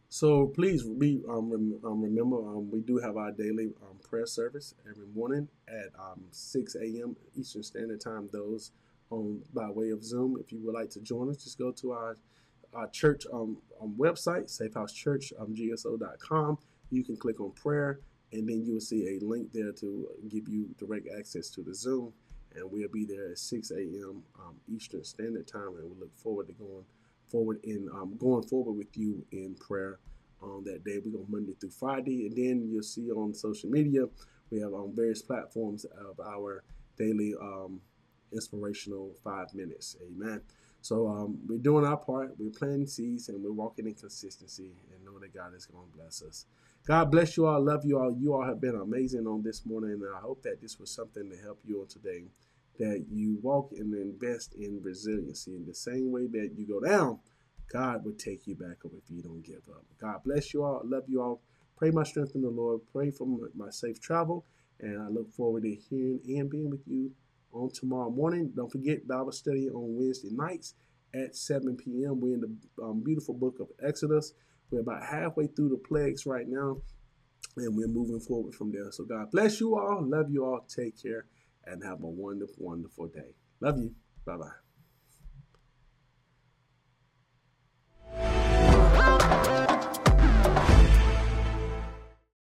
So please be, um, rem, um, remember um, we do have our daily um, prayer service every morning at um, 6 a.m. Eastern Standard Time. Those on by way of Zoom. If you would like to join us, just go to our our church um, website, safehousechurchgso.com. You can click on prayer, and then you will see a link there to give you direct access to the Zoom. And we'll be there at 6 a.m. Um, Eastern Standard Time, and we look forward to going forward in um, going forward with you in prayer on that day. We go Monday through Friday, and then you'll see on social media we have on various platforms of our daily um, inspirational five minutes. Amen. So um, we're doing our part. We're planting seeds, and we're walking in consistency, and know that God is going to bless us. God bless you all. Love you all. You all have been amazing on this morning, and I hope that this was something to help you on today that you walk and invest in resiliency in the same way that you go down, God will take you back up if you don't give up. God bless you all. Love you all. Pray my strength in the Lord. Pray for my safe travel. And I look forward to hearing and being with you on tomorrow morning. Don't forget Bible study on Wednesday nights at 7 p.m. We're in the um, beautiful book of Exodus. We're about halfway through the plagues right now, and we're moving forward from there. So God bless you all. Love you all. Take care and have a wonderful, wonderful day. Love you. Bye bye.